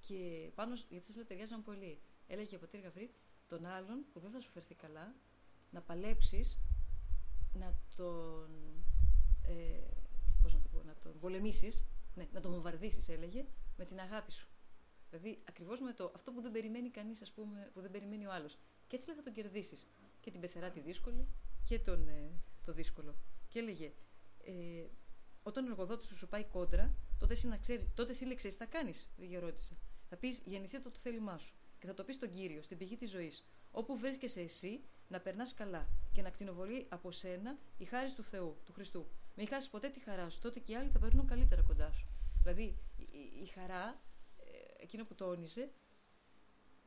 Και πάνω, γιατί σας λέω, ταιριάζαν πολύ. Έλεγε ο πατήρ Γαβρί, τον άλλον που δεν θα σου φερθεί καλά, να παλέψεις να τον. Ε, πώς να το πω, να τον πολεμήσεις, ναι, να τον βομβαρδίσεις, έλεγε, με την αγάπη σου. Δηλαδή, ακριβώς με το αυτό που δεν περιμένει κανείς, ας πούμε, που δεν περιμένει ο άλλος. Και έτσι λέει θα τον κερδίσεις. Και την πεθερά τη δύσκολη και τον, ε, το δύσκολο. Και έλεγε, ε, όταν ο εργοδότης σου σου πάει κόντρα, τότε εσύ, να ξέρεις, τότε εσύ τι θα κάνεις, λίγη ρώτησα. Θα πεις, γεννηθεί το, το θέλημά σου. Και θα το πεις στον κύριο, στην πηγή της ζωής. Όπου βρίσκεσαι εσύ, να περνάς καλά και να κτηνοβολεί από σένα η χάρη του Θεού, του Χριστού. Μην χάσεις ποτέ τη χαρά σου, τότε και οι άλλοι θα περνούν καλύτερα κοντά σου. Δηλαδή, η, η χαρά, ε, εκείνο που τόνιζε,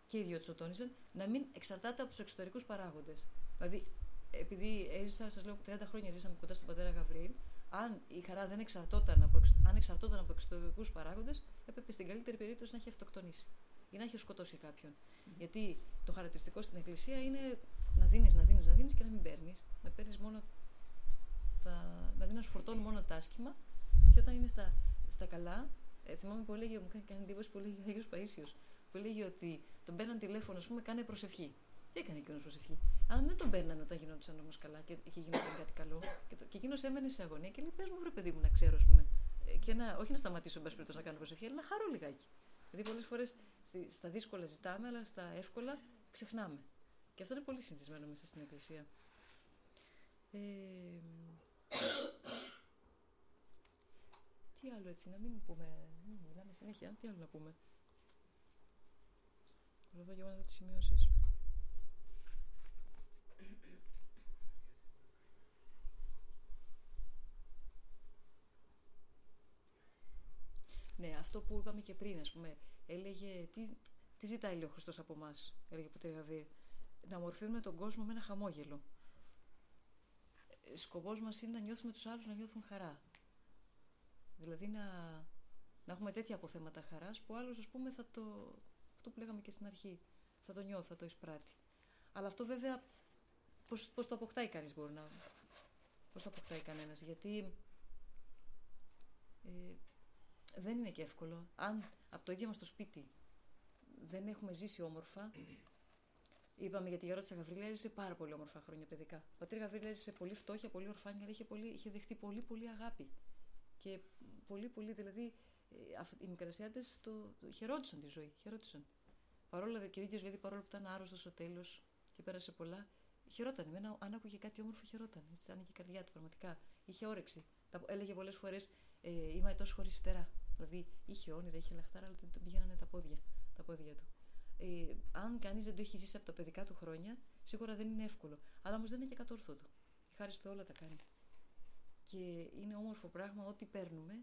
και οι δύο το τόνιζαν, να μην εξαρτάται από τους εξωτερικούς παράγοντες. Δηλαδή, επειδή έζησα, σας λέω, 30 χρόνια ζήσαμε κοντά στον πατέρα Γαβρίλ, αν η χαρά δεν εξαρτώταν από, αν εξαρτώταν από εξωτερικούς παράγοντες, έπρεπε στην καλύτερη περίπτωση να έχει αυτοκτονήσει ή να έχει σκοτώσει κάποιον. Γιατί το χαρακτηριστικό στην Εκκλησία είναι να δίνεις, να δίνεις, να δίνεις και να μην παίρνεις. Να παίρνεις μόνο τα. να δίνεις να σου φορτώνει μόνο τα άσχημα και όταν είναι στα, στα καλά. Ε, θυμάμαι που έλεγε, μου κάνει εντύπωση που έλεγε ο Αγίο Παίσιο, που έλεγε ότι τον παίρναν τηλέφωνο, ας πούμε, κάνε προσευχή. Τι έκανε εκείνος προσευχή. Αν δεν τον παίρνανε όταν γινόντουσαν όμως καλά και, και γινόταν κάτι καλό. Και, το, και εκείνος έμενε σε αγωνία και λέει: Πες μου, βρε παιδί μου, να ξέρω, πούμε. Ε, και να, όχι να σταματήσω, εν να κάνω προσευχή, αλλά να χαρώ λιγάκι. Δηλαδή, πολλές φορές στα δύσκολα ζητάμε, αλλά στα εύκολα ξεχνάμε. Και αυτό είναι πολύ συνηθισμένο μέσα στην Εκκλησία. Ε, τι άλλο έτσι, να μην πούμε. Μιλάμε συνέχεια. Τι άλλο να πούμε. Προσπαθώ και εγώ να δω Ναι, αυτό που είπαμε και πριν, ας πούμε, έλεγε τι, τι ζητάει ο Χριστός από εμάς, έλεγε ο Γαβίρ, να μορφύνουμε τον κόσμο με ένα χαμόγελο. Σκοπός μας είναι να νιώθουμε τους άλλους να νιώθουν χαρά. Δηλαδή να, να έχουμε τέτοια αποθέματα χαράς που άλλος ας πούμε θα το, αυτό που λέγαμε και στην αρχή, θα το νιώθει, θα το εισπράττει. Αλλά αυτό βέβαια πώς, πώς το αποκτάει κανείς μπορεί να... Πώς το αποκτάει κανένας, γιατί ε, δεν είναι και εύκολο. Αν από το ίδιο μας το σπίτι δεν έχουμε ζήσει όμορφα, Είπαμε για τη Γερόντισσα Γαβρίλα, έζησε πάρα πολύ όμορφα χρόνια παιδικά. Ο πατήρ Γαβρίλα έζησε πολύ φτώχεια, πολύ ορφάνια, αλλά είχε, πολύ, είχε δεχτεί πολύ, πολύ αγάπη. Και πολύ, πολύ, δηλαδή, ε, οι μικρασιάτες το, το χαιρόντουσαν τη ζωή. Χαιρόντουσαν. Παρόλο και ο ίδιος, δηλαδή, παρόλο που ήταν άρρωστος στο τέλος και πέρασε πολλά, χαιρόταν. Εμένα, αν άκουγε κάτι όμορφο, χαιρόταν. Έτσι, άνοιγε η καρδιά του, πραγματικά. Είχε όρεξη. Τα, έλεγε πολλές φορές, ε, Είμαι τόσο χωρίς φτερά. Δηλαδή, είχε όνειρα, είχε λαχτάρα, αλλά δεν τον πηγαίνανε τα πόδια, τα πόδια του. Ε, αν κανείς δεν το έχει ζήσει από τα παιδικά του χρόνια, σίγουρα δεν είναι εύκολο. Αλλά όμως δεν είναι και κατόρθωτο. Η χάρη του όλα τα κάνει. Και είναι όμορφο πράγμα ό,τι παίρνουμε.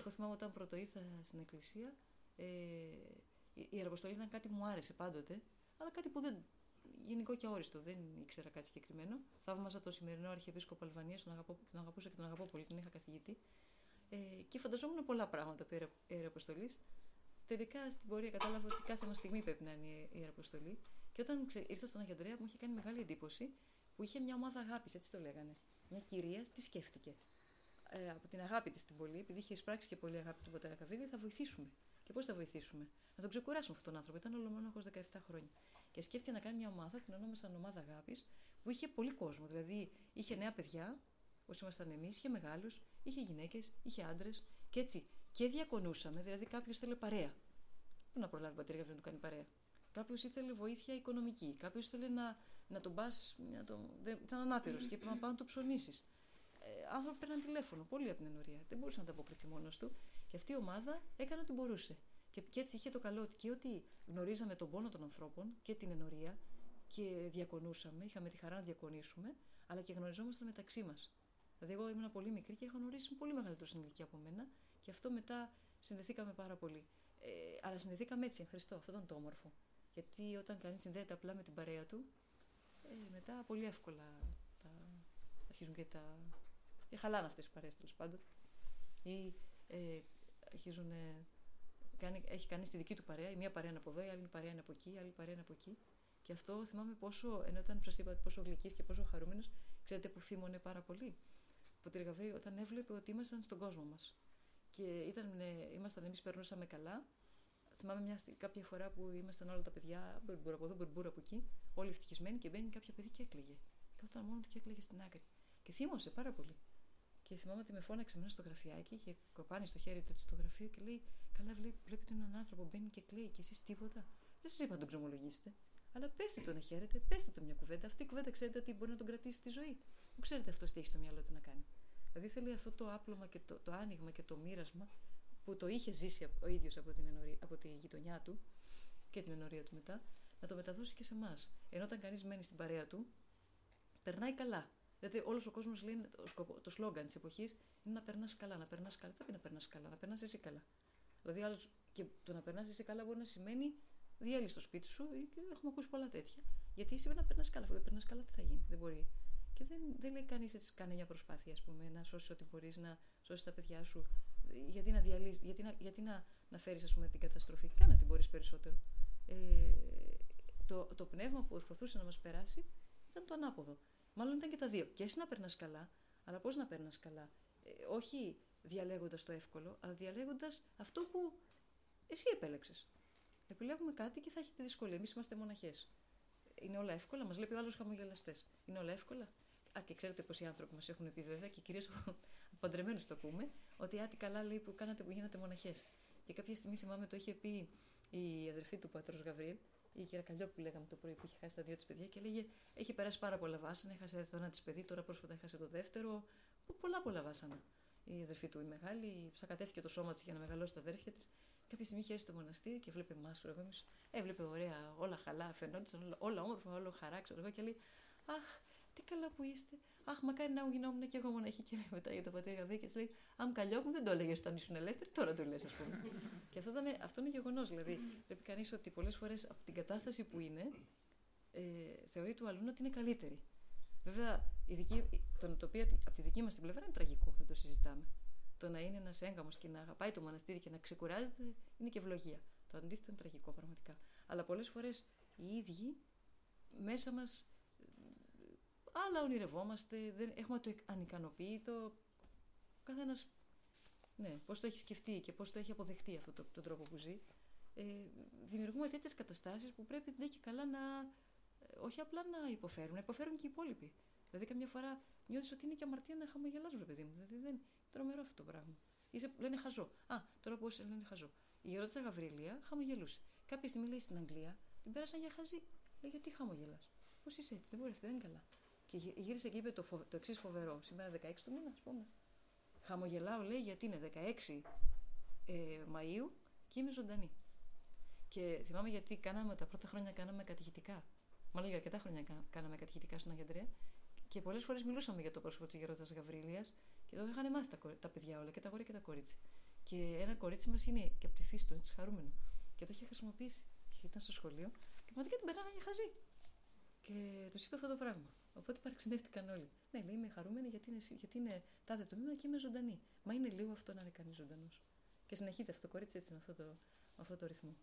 Εγώ θυμάμαι όταν πρώτο ήρθα στην εκκλησία, ε, η Αργοστολή ήταν κάτι που μου άρεσε πάντοτε, αλλά κάτι που δεν. γενικό και αόριστο, δεν ήξερα κάτι συγκεκριμένο. Θαύμαζα το σημερινό Αρχιεπίσκοπο Αλβανίας, τον, τον αγαπούσα και τον αγαπώ πολύ, τον είχα καθηγητή. Ε, και φανταζόμουν πολλά πράγματα περί Ιεραποστολή. Τελικά στην πορεία κατάλαβα ότι κάθε μας στιγμή πρέπει να είναι η Ιεραποστολή. Και όταν ξε... ήρθα στον Αγιαντρέα, μου είχε κάνει μεγάλη εντύπωση που είχε μια ομάδα αγάπης, έτσι το λέγανε. Μια κυρία τι σκέφτηκε. Ε, από την αγάπη της στην πολύ, επειδή είχε εισπράξει και πολύ αγάπη του πατέρα Καβίδη, θα βοηθήσουμε. Και πώς θα βοηθήσουμε; Να τον ξεκουράσουμε αυτόν τον άνθρωπο. Ήταν ολομόναχος 17 χρόνια. και σκέφτηκε να κάνει μια ομάδα, την ονόμασαν Ομάδα Αγάπης, που είχε πολύ κόσμο. Δηλαδή είχε νέα παιδιά, όσοι ήμασταν εμείς, είχε μεγάλους, είχε γυναίκες, είχε άντρες και έτσι και διακονούσαμε. Δηλαδή κάποιος θέλει παρέα. Πού να προλάβει πατέρα να του κάνει παρέα. Κάποιος ήθελε βοήθεια οικονομική. Κάποιος ήθελε να, να τον πας. Τον... Ήταν ανάπηρος και είπε να πάω να το ψωνίσεις. Ε, άνθρωποι παίρναν τηλέφωνο, πολύ από την ενορία. Δεν μπορούσε να ανταποκριθεί μόνος του. Και αυτή η ομάδα έκανε ό,τι μπορούσε. Και, και έτσι είχε το καλό και ότι γνωρίζαμε τον πόνο των ανθρώπων και την ενορία και διακονούσαμε, είχαμε τη χαρά να διακονήσουμε, αλλά και γνωριζόμασταν μεταξύ μας. Δηλαδή, εγώ ήμουν πολύ μικρή και είχα γνωρίσει πολύ μεγαλύτερο στην ηλικία από μένα και αυτό μετά συνδεθήκαμε πάρα πολύ. Ε, αλλά συνδεθήκαμε έτσι, ευχαριστώ, αυτό ήταν το όμορφο. Γιατί όταν κανείς συνδέεται απλά με την παρέα του, ε, μετά πολύ εύκολα τα, αρχίζουν και τα. και χαλάνε αυτές οι παρέες τέλος πάντων. Ή ε, αρχίζουν. Ε, κάνει, έχει κάνει τη δική του παρέα, η μία παρέα είναι από εδώ, η άλλη παρέα είναι από εκεί, η άλλη παρέα είναι από εκεί. Και αυτό θυμάμαι πόσο, ενώ όταν σα είπα πόσο γλυκής και πόσο χαρούμενος, ξέρετε που θύμωνε πάρα πολύ. Που όταν έβλεπε ότι ήμασταν στον κόσμο μας. Και ήταν, ε, ήμασταν εμείς, περνούσαμε καλά. Θυμάμαι μια, κάποια φορά που ήμασταν όλα τα παιδιά, μπουρμπούρα από εδώ, μπουρμπούρα από εκεί, όλοι ευτυχισμένοι και μπαίνει κάποια παιδί και έκλαιγε. Και όταν μόνο του και έκλαιγε στην άκρη. Και θύμωσε πάρα πολύ. Και θυμάμαι ότι με φώναξε μέσα στο γραφιάκι και κοπάνει στο χέρι του στο γραφείο και λέει: Καλά, βλέπετε έναν άνθρωπο μπαίνει και κλαίει και εσείς τίποτα. Δεν σας είπα να τον ξομολογήσετε. Αλλά πέστε το να χαίρετε, πέστε το μια κουβέντα. Αυτή η κουβέντα ξέρετε ότι μπορεί να τον κρατήσει στη ζωή. Μου ξέρετε αυτό τι έχει στο μυαλό του να κάνει. Δηλαδή θέλει αυτό το άπλωμα και το, το άνοιγμα και το μοίρασμα που το είχε ζήσει ο ίδιος από, την από τη γειτονιά του και την ενορία του μετά, να το μεταδώσει και σε εμάς. Ενώ όταν κανείς μένει στην παρέα του, περνάει καλά. Δηλαδή, όλος ο κόσμος λέει το, το σλόγγαν της εποχής είναι να περνάς καλά, να περνάς καλά. Δεν να περνάς καλά, να περνάς εσύ καλά. Δηλαδή, άλλος, και το να περνάς εσύ καλά μπορεί να σημαίνει διέλυση στο σπίτι σου. Έχουμε ακούσει πολλά τέτοια. Γιατί εσύ να περνάς καλά. Αφού δεν περνάς καλά, τι θα γίνει. Δεν μπορεί. Και δεν, δεν λέει κανείς έτσι, κάνει μια προσπάθεια, ας πούμε, να σώσεις ό,τι μπορείς, να σώσεις τα παιδιά σου. Γιατί να, διαλύσεις, γιατί να, γιατί να, να φέρεις, την καταστροφή. Κάνε ό,τι μπορείς περισσότερο. Ε, το, το πνεύμα που προσπαθούσε να μας περάσει ήταν το ανάποδο. Μάλλον ήταν και τα δύο. Και εσύ να περνάς καλά, αλλά πώς να περνάς καλά. Ε, όχι διαλέγοντας το εύκολο, αλλά διαλέγοντας αυτό που εσύ επέλεξες. Επιλέγουμε κάτι και θα έχετε δυσκολία. Εμείς είμαστε μοναχές. Είναι όλα εύκολα, μας λέει ο άλλος χαμογελαστές. Είναι όλα εύκολα. Α, και ξέρετε πως οι άνθρωποι μας έχουν πει βέβαια και κυρίως από παντρεμένου το ακούμε, ότι άτι καλά λέει που κάνατε που γίνατε μοναχές. Και κάποια στιγμή θυμάμαι το είχε πει η αδερφή του πατρός Γαβρίλ, η κυρία Καλλιό που λέγαμε το πρωί που είχε χάσει τα δύο της παιδιά και λέγε: Έχει περάσει πάρα πολλά βάσανα. Έχασε το ένα της παιδί, τώρα πρόσφατα έχασε το δεύτερο. Πολλά πολλά βάσανα. Η αδερφή του η μεγάλη, ψακατεύτηκε το σώμα της για να μεγαλώσει τα αδέρφια της. Κάποια στιγμή είχε στο μοναστήρι και βλέπει εμά προηγούμενου. Έβλεπε ωραία, όλα χαλά, φαινόντουσαν όλα, όλα όμορφα, όλα χαρά, ξέρω εγώ και λέει: Αχ, τι καλά που είστε. Αχ, μακάρι να γινόμουν και εγώ μοναχή. Και λέει μετά για το πατέρα Γαβρί και λέει: Αν καλλιόπουν δεν το έλεγες όταν ήσουν ελεύθερη, τώρα το λες, ας πούμε. και αυτό, ήταν, αυτό είναι γεγονός. Δηλαδή, βλέπει κανείς ότι πολλές φορές από την κατάσταση που είναι, ε, θεωρεί του αλλού ότι είναι καλύτερη. Βέβαια, η δική, το, το οποίο από τη δική μας την πλευρά είναι τραγικό, δεν το συζητάμε. Το να είναι ένας έγκαμος και να αγαπάει το μοναστήρι και να ξεκουράζεται είναι και ευλογία. Το αντίθετο είναι τραγικό πραγματικά. Αλλά πολλές φορές οι ίδιοι μέσα μας άλλα ονειρευόμαστε, δεν, έχουμε το ανικανοποιητό. Ο καθένας ναι, πώς το έχει σκεφτεί και πώς το έχει αποδεχτεί αυτό το, τον τρόπο που ζει. Ε, δημιουργούμε τέτοιες καταστάσεις που πρέπει δεν και καλά να. Ε, όχι απλά να υποφέρουν, να υποφέρουν και οι υπόλοιποι. Δηλαδή, καμιά φορά νιώθεις ότι είναι και αμαρτία να χαμογελάς, ρε παιδί μου. Δηλαδή, δεν, τρομερό αυτό το πράγμα. Είσαι, λένε χαζό. Α, τώρα πώ λένε χαζό. Η γερότητα Γαβρίλια χαμογελούσε. Κάποια στιγμή λέει στην Αγγλία, την πέρασαν για χαζή. Λέει, γιατί χαμογελάς; Πώς είσαι, δεν μπορεί, αυτή δεν είναι καλά. Και γύρισε και είπε το, φοβ... το εξής φοβερό. Σήμερα 16 του μήνα, ας πούμε. Χαμογελάω, λέει, γιατί είναι 16 ε, Μαΐου και είμαι ζωντανή. Και θυμάμαι γιατί κάναμε τα πρώτα χρόνια κάναμε κατηχητικά. Μάλλον για αρκετά χρόνια κάναμε κατηχητικά στον Αγιαντρέα. Και πολλές φορές μιλούσαμε για το πρόσωπο της γερότητα Γαβρίλια και το είχαν μάθει τα, τα παιδιά όλα, και τα γόρια και τα κορίτσι. Και ένα κορίτσι μας είναι και από τη φύση του, έτσι χαρούμενο. Και το είχε χρησιμοποιήσει. Και ήταν στο σχολείο και πραγματικά την περνάγανε για χαζή. Και τους είπε αυτό το πράγμα. Οπότε παραξενεύτηκαν όλοι. Ναι, λέει, είμαι χαρούμενη γιατί είναι, γιατί είναι τάδε το μήνα και είμαι ζωντανή. Μα είναι λίγο αυτό να είναι κανείς ζωντανός. Και συνεχίζει αυτό το κορίτσι έτσι με αυτό το, με αυτό το ρυθμό.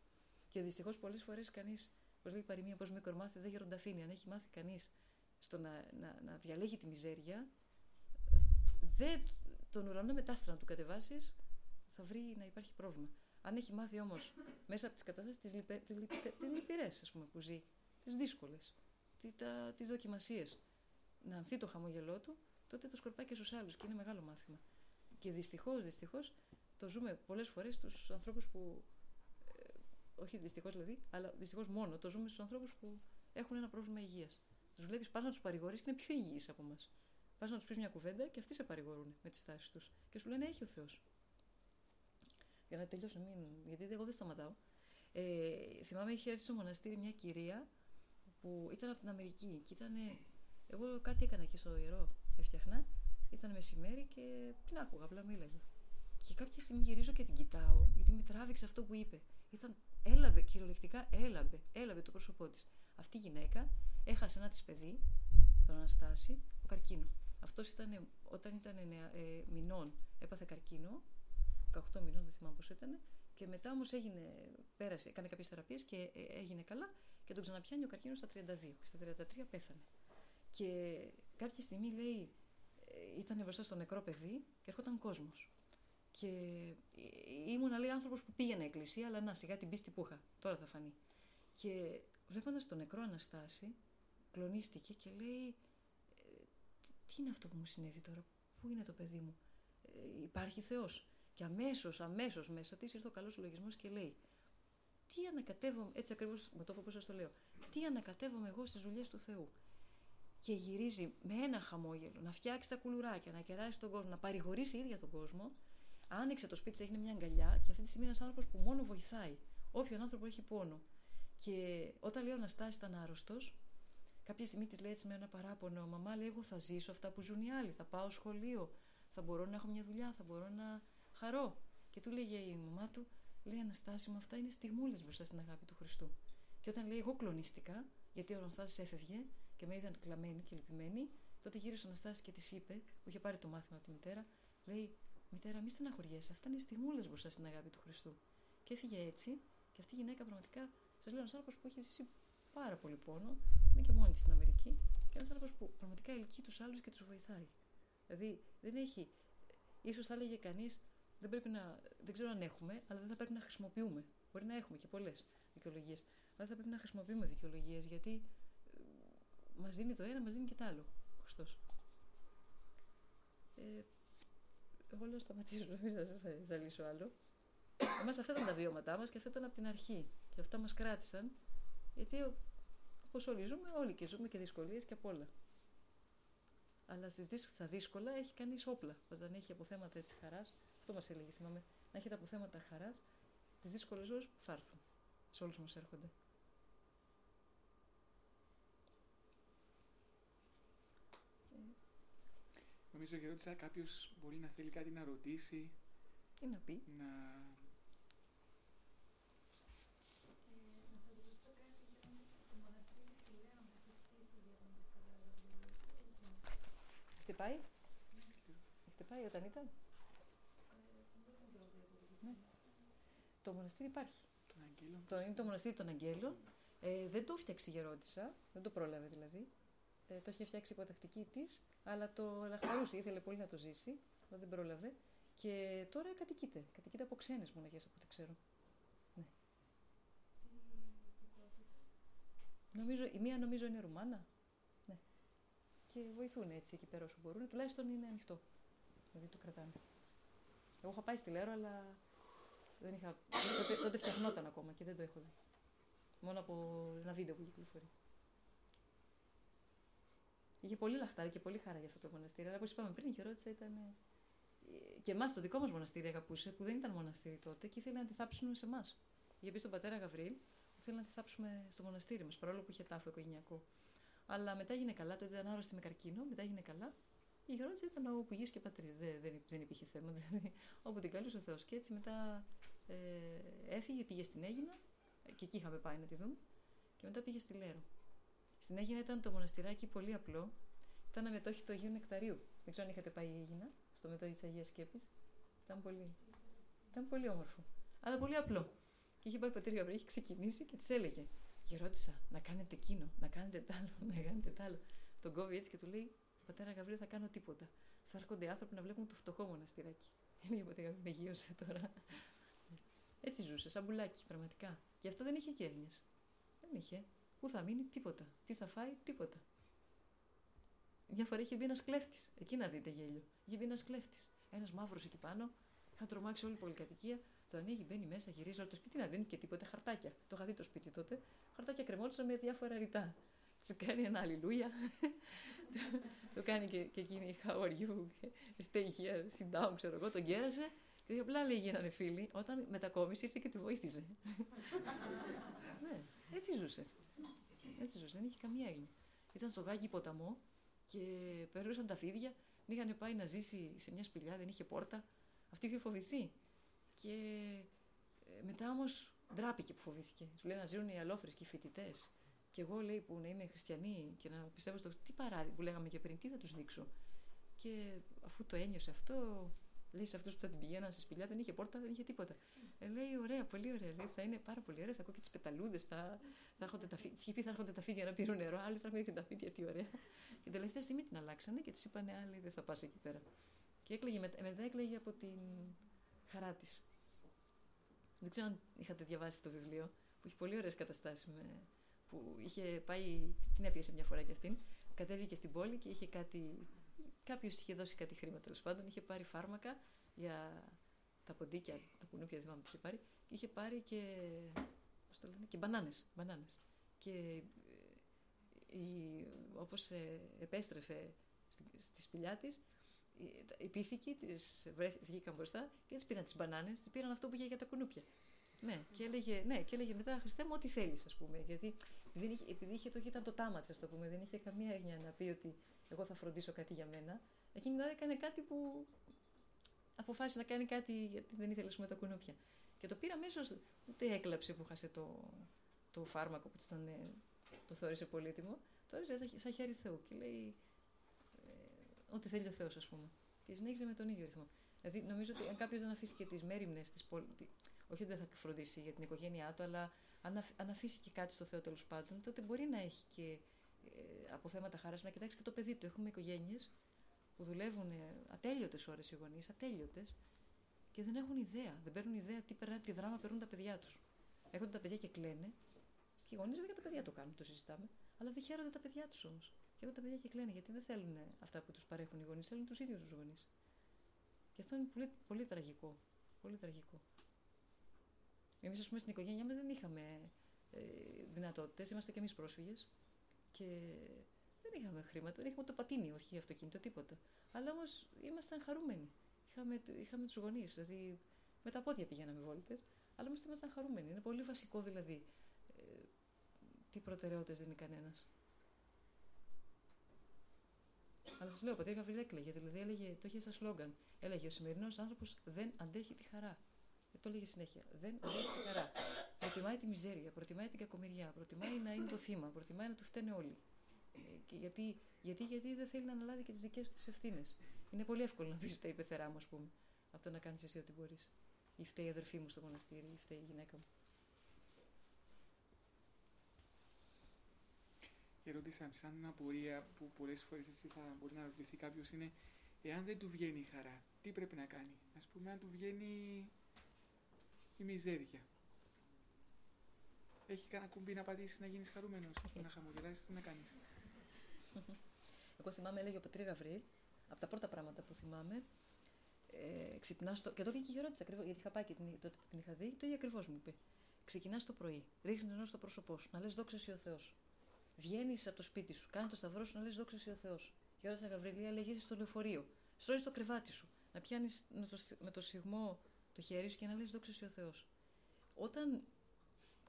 Και δυστυχώς πολλές φορές κανείς, όπως λέει η παροιμία, πώς μικρομάθει δεν γερονταφίνει. Αν έχει μάθει κανείς στο να, να, να διαλέγει τη μιζέρια, δεν τον ουρανό μετάστρα να του κατεβάσεις, θα βρει να υπάρχει πρόβλημα. Αν έχει μάθει όμως μέσα από τις καταστάσεις τις λυπηρές που ζει τις δύσκολες, τις δοκιμασίες. Να ανθεί το χαμόγελό του, τότε το σκορπάει και στους άλλους και είναι μεγάλο μάθημα. Και δυστυχώς, δυστυχώς, το ζούμε πολλές φορές στους ανθρώπους που. Ε, όχι δυστυχώς δηλαδή, αλλά δυστυχώς μόνο το ζούμε στους ανθρώπους που έχουν ένα πρόβλημα υγείας. Τους βλέπεις, πας να τους παρηγορείς και είναι πιο υγιείς από εμάς. Πας να τους πεις μια κουβέντα και αυτοί σε παρηγορούν με τις τάσεις τους. Και σου λένε έχει ο Θεός. Για να τελειώσω, μην... γιατί εγώ δεν σταματάω. Ε, θυμάμαι είχε έρθει στο μοναστήρι μια κυρία που ήταν από την Αμερική και ήταν. Εγώ κάτι έκανα εκεί στο ιερό, έφτιαχνα. Ήταν μεσημέρι και την άκουγα, απλά μίλαγε. Και κάποια στιγμή γυρίζω και την κοιτάω, γιατί με τράβηξε αυτό που είπε. Ήταν, έλαβε, κυριολεκτικά έλαβε, έλαβε το πρόσωπό της. Αυτή η γυναίκα έχασε ένα της παιδί, τον Αναστάση, ο καρκίνο. Αυτός ήταν όταν ήταν ε, μηνών, έπαθε καρκίνο, 18 μηνών, δεν θυμάμαι πώς ήταν, και μετά όμως έγινε, πέρασε, έκανε κάποιες θεραπείες και ε, έγινε καλά και τον ξαναπιάνει ο καρκίνος στα 32. Και στα 33 πέθανε. Και κάποια στιγμή λέει, ε, ήταν μπροστά στο νεκρό παιδί και έρχονταν κόσμος. Και ε, ήμουν λέει άνθρωπος που πήγαινε εκκλησία, αλλά να σιγά την πίστη που είχα. Τώρα θα φανεί. Και βλέποντας τον νεκρό Αναστάση, κλονίστηκε και λέει: Τι είναι αυτό που μου συνέβη τώρα, Πού είναι το παιδί μου, Υπάρχει Θεός. Και αμέσως, αμέσως μέσα της ήρθε ο καλός λογισμός και λέει: Τι ανακατεύομαι, έτσι ακριβώς με το όπω σας το λέω, τι ανακατεύομαι εγώ στις δουλειές του Θεού. Και γυρίζει με ένα χαμόγελο να φτιάξει τα κουλουράκια, να κεράσει τον κόσμο, να παρηγορήσει ίδια τον κόσμο. Άνοιξε το σπίτι, έγινε μια αγκαλιά και αυτή τη στιγμή είναι ένας άνθρωπος που μόνο βοηθάει. Όποιον άνθρωπο έχει πόνο. Και όταν λέει ο Αναστάσης ήταν άρρωστος, κάποια στιγμή της λέει έτσι με ένα παράπονο: Μαμά, λέει: Εγώ θα ζήσω αυτά που ζουν οι άλλοι. Θα πάω σχολείο, θα μπορώ να έχω μια δουλειά, θα μπορώ να χαρώ. Και του λέγε η μαμά του, λέει Αναστάση μου, αυτά είναι στιγμούλες μπροστά στην αγάπη του Χριστού. Και όταν λέει, Εγώ κλονίστηκα, γιατί ο Αναστάση έφευγε και με είδαν κλαμμένη και λυπημένη, τότε γύρισε ο Αναστάση και της είπε, που είχε πάρει το μάθημα από τη μητέρα, λέει, Μητέρα, μη στεναχωριέσαι, αυτά είναι στιγμούλες μπροστά στην αγάπη του Χριστού. Και έφυγε έτσι, και αυτή η γυναίκα πραγματικά, σας λέω, ένας άνθρωπος που έχει ζήσει πάρα πολύ πόνο, είναι και μόνη της στην Αμερική, και ένας άνθρωπος που πραγματικά ελκύει τους άλλους και τους βοηθάει. Δηλαδή δεν έχει, ίσως θα έλεγε κανείς, δεν, πρέπει να, δεν ξέρω αν έχουμε, αλλά δεν θα πρέπει να χρησιμοποιούμε. Μπορεί να έχουμε και πολλές δικαιολογίες. Αλλά θα πρέπει να χρησιμοποιούμε δικαιολογίες γιατί ε, μας δίνει το ένα, μας δίνει και το άλλο. Χριστός. Ε, εγώ λέω σταματήσω, μην σας ζαλίσω άλλο. Εμάς αυτά ήταν τα βιώματά μας και αυτά ήταν από την αρχή. Και αυτά μας κράτησαν. Γιατί όπως όλοι ζούμε, όλοι και ζούμε και δυσκολίες και απ' όλα. Αλλά στις, στα δύσκολα έχει κανείς όπλα. Όταν έχει αποθέματα έτσι χαράς, αυτό μα έλεγε, θυμάμαι. Να έχετε αποθέματα χαράς τις δύσκολες ώρε που θα έρθουν. Σε όλους μας έρχονται. Νομίζω ότι ρώτησα κάποιος μπορεί να θέλει κάτι να ρωτήσει. Τι να πει; Να... Έχετε πάει. Έχετε πάει όταν ήταν; Ναι. Το μοναστήρι υπάρχει. Το, είναι το μοναστήρι των Αγγέλων. Ε, δεν το φτιάξει η Γερόντισσα, δεν το πρόλαβε δηλαδή. Ε, το είχε φτιάξει η υποτακτική της, αλλά το λαχταρούσε. Ήθελε πολύ να το ζήσει, αλλά δεν πρόλαβε. Και τώρα κατοικείται. Κατοικείται από ξένες μοναχές από ό,τι ξέρω. Ναι. Νομίζω, η μία νομίζω είναι Ρουμάνα. Ναι. Και βοηθούν έτσι εκεί πέρα όσο μπορούν. Τουλάχιστον είναι ανοιχτό. Δηλαδή το κρατάνε. Εγώ είχα πάει στη Λέρο, αλλά δεν είχα... τότε, τότε φτιαχνόταν ακόμα και δεν το έχω δει. Μόνο από ένα βίντεο που κυκλοφορεί. Είχε πολύ λαχτάρι και πολύ χαρά για αυτό το μοναστήρι. Αλλά όπως είπαμε πριν, η χειρότητα ήταν. Ε, και εμάς το δικό μας μοναστήρι αγαπούσε, που δεν ήταν μοναστήρι τότε και ήθελε να τη θάψουν σε εμάς. Είχε πει στον πατέρα Γαβρίλ, που θέλει να τη θάψουμε στο μοναστήρι μας, παρόλο που είχε τάφο οικογενειακό. Αλλά μετά έγινε καλά, τότε ήταν άρρωστη με καρκίνο, μετά έγινε καλά η Γερόντισσα ήταν όπου γη και πατρίδα. Δεν, δεν, δεν υπήρχε θέμα. Δηλαδή, όπου την καλούσε ο Θεός. Και έτσι μετά ε, έφυγε, πήγε στην Έγινα και εκεί είχαμε πάει να τη δούμε. Και μετά πήγε στη Λέρο. Στην Έγινα ήταν το μοναστηράκι πολύ απλό. Ήταν ένα μετόχι του Αγίου Νεκταρίου. Δεν ξέρω αν είχατε πάει η Έγινα, στο μετόχι της Αγίας Σκέπης. Ήταν πολύ, ήταν πολύ όμορφο. Αλλά πολύ απλό. Και είχε πάει ο πατήρ Γαβρή, είχε ξεκινήσει και της έλεγε: Γερόντισσα, να κάνετε εκείνο, να κάνετε τ' άλλο, να κάνετε τ' άλλο. Τον κόβει έτσι και του λέει: Πατέρα Γαβρίλ, θα κάνω τίποτα. Θα έρχονται άνθρωποι να βλέπουν το φτωχό μοναστηράκι. Είναι η πατέρα με γύρωσε τώρα. Έτσι ζούσε, σαν μπουλάκι, πραγματικά. Και αυτό δεν είχε κέρνε. Δεν είχε. Πού θα μείνει, τίποτα. Τι θα φάει, τίποτα. Μια φορά είχε μπει ένας κλέφτης. Εκεί να δείτε γέλιο. Είχε μπει ένας κλέφτης. Ένας μαύρος εκεί πάνω. Είχα τρομάξει όλη η πολυκατοικία. Το ανοίγει, μπαίνει μέσα, γυρίζει όλο το σπίτι να δίνει και τίποτα χαρτάκια. Το είχα δει το σπίτι τότε. Χαρτάκια κρεμόλουσαν με διάφορα ρητά. Του κάνει ένα αλληλούια. το κάνει και, και εκείνη how are you, stay here, sit down, ξέρω εγώ. Τον κέρασε και όχι απλά λέει γίνανε φίλοι. Όταν μετακόμισε ήρθε και τη βοήθησε. ναι, έτσι ζούσε. Έτσι ζούσε, δεν είχε καμία έγνοια. Ήταν στο Γάγκη ποταμό και περνούσαν τα φίδια. Είχαν πάει να ζήσει σε μια σπηλιά, δεν είχε πόρτα. Αυτή είχε φοβηθεί. Και ε, μετά όμως ντράπηκε που φοβήθηκε. Σου λέει να ζουν οι αλόφρες και οι φοιτητές. Και εγώ λέει που να είμαι χριστιανή και να πιστεύω στο. Τι παράδειγμα που λέγαμε και πριν, τι θα τους δείξω. Και αφού το ένιωσε αυτό, λέει σε αυτούς που θα την πηγαίναν στη σπηλιά, δεν είχε πόρτα, δεν είχε τίποτα. Ε, λέει, ωραία, πολύ ωραία. Λέει, θα είναι πάρα πολύ ωραία. Θα ακούω και τις πεταλούδες, θα, θα έρχονται τα φίδια. πει, θα έρχονται τα φίδια να πήρουν νερό, άλλοι θα έρχονται και τα φίδια, τι ωραία. Και τελευταία στιγμή την αλλάξανε και της είπανε άλλοι, δεν θα πας εκεί πέρα. Και έκλαιγε, μετά έκλαιγε από την χαρά της. Δεν ξέρω αν είχατε διαβάσει το βιβλίο, που έχει πολύ ωραίες καταστάσεις. Με, που είχε πάει, την έπιασε μια φορά κι αυτήν. Κατέβηκε στην πόλη και είχε κάτι. Κάποιος είχε δώσει κάτι χρήμα τέλος πάντων. Είχε πάρει φάρμακα για τα ποντίκια, τα κουνούπια, δεν θυμάμαι τι είχε πάρει. Είχε πάρει και. Πώς το λένε, και μπανάνες, μπανάνες. Και ε, όπως ε, επέστρεφε στη, στη σπηλιά της, οι πίθηκοι τις βγήκαν μπροστά και τις πήραν τις μπανάνες, τις πήραν αυτό που είχε για τα κουνούπια. Ναι, και έλεγε, ναι, και έλεγε μετά Χριστέ μου, ό,τι θέλεις, ας πούμε. Γιατί δεν είχε, επειδή είχε, το, ήταν το τάμα της, ας πούμε, δεν είχε καμία έγνοια να πει ότι εγώ θα φροντίσω κάτι για μένα. Εκείνη δηλαδή έκανε κάτι που αποφάσισε να κάνει κάτι γιατί δεν ήθελε με τα κουνούπια. Και το πήρα αμέσως, ούτε έκλαψε που χάσε το, το φάρμακο που ήταν, το θεώρησε πολύτιμο. Το έριζε σαν χέρι Θεού και λέει ε, ό,τι θέλει ο Θεός, ας πούμε. Και συνέχιζε με τον ίδιο ρυθμό. Δηλαδή, νομίζω ότι αν κάποιος δεν αφήσει και τις μέρημνες της πόλη. Όχι ότι δεν θα φροντίσει για την οικογένειά του, αλλά αν, αν αφήσει και κάτι στο Θεό τέλος πάντων, τότε μπορεί να έχει και ε, από θέματα χάρα να κοιτάξει και το παιδί του. Έχουμε οικογένειες που δουλεύουν ατέλειωτες ώρες οι γονείς, ατέλειωτες, και δεν έχουν ιδέα. Δεν παίρνουν ιδέα τι, περνά, τι δράμα παίρνουν τα παιδιά τους. Έχουν τα παιδιά και κλαίνε. Και οι γονείς βέβαια τα παιδιά το κάνουν, το συζητάμε. Αλλά δεν χαίρονται τα παιδιά τους όμως. Και έχουν τα παιδιά και κλαίνε γιατί δεν θέλουν αυτά που τους παρέχουν οι γονείς, θέλουν τους ίδιους τους γονείς. Και αυτό είναι πολύ, πολύ τραγικό. Πολύ τραγικό. Εμείς, ας πούμε, στην οικογένειά μας δεν είχαμε ε, δυνατότητες. Είμαστε κι εμείς πρόσφυγες. Και δεν είχαμε χρήματα, δεν είχαμε το πατίνι, όχι αυτοκίνητο, τίποτα. Αλλά όμως ήμασταν χαρούμενοι. Είχαμε, είχαμε τους γονείς, δηλαδή με τα πόδια πηγαίναμε βόλτες, αλλά όμως ήμασταν χαρούμενοι. Είναι πολύ βασικό δηλαδή ε, τι προτεραιότητες δίνει κανένας. Αλλά σας λέω, ο πατήρ Γαβριήλ έκλαιγε, δηλαδή έλεγε, το είχε σαν σλόγγαν. Έλεγε: Ο σημερινός άνθρωπος δεν αντέχει τη χαρά. Και το έλεγε συνέχεια. Δεν αντέχει τη χαρά. Προτιμάει τη μιζέρια, προτιμάει την κακομοιριά, προτιμάει να είναι το θύμα, προτιμάει να του φταίνε όλοι. Και γιατί, γιατί, γιατί δεν θέλει να αναλάβει και τις δικές του ευθύνες. Είναι πολύ εύκολο να πει φταίει η πεθερά μου, ας πούμε. Αυτό να κάνεις εσύ ό,τι μπορείς. Ή φταίει η αδερφή μου στο μοναστήρι, ή φταίει η γυναίκα μου. Η ερώτηση σαν μια απορία που πολλές φορές εσύ θα μπορεί να ρωτηθεί κάποιος είναι εάν δεν του βγαίνει η χαρά, τι πρέπει να κάνει; Α πούμε, αν του βγαίνει η μιζέρια. Έχει κανένα κουμπί να πατήσεις να γίνεις χαρούμενος, να χαμογελάσεις, τι να κάνεις. Εγώ θυμάμαι, έλεγε ο Πατρί Γαβρίλ, από τα πρώτα πράγματα που θυμάμαι, ε, ξυπνάς το. Και τότε και η ρώτησα ακριβώς, γιατί είχα πάει και την, τότε που την είχα δει, το ίδιο ακριβώς μου είπε. Ξεκινάς το πρωί, ρίχνεις ενό στο πρόσωπό σου, να λες δόξα ο Θεός. Βγαίνεις από το σπίτι σου, κάνεις το σταυρό σου να λες δόξα ο Θεός. Και όταν Γαβριλία λέγει στο λεωφορείο, στρώνεις το κρεβάτι σου, να πιάνεις με το, με το σιγμό το χέρι σου και να λες δόξα ο Θεός. Όταν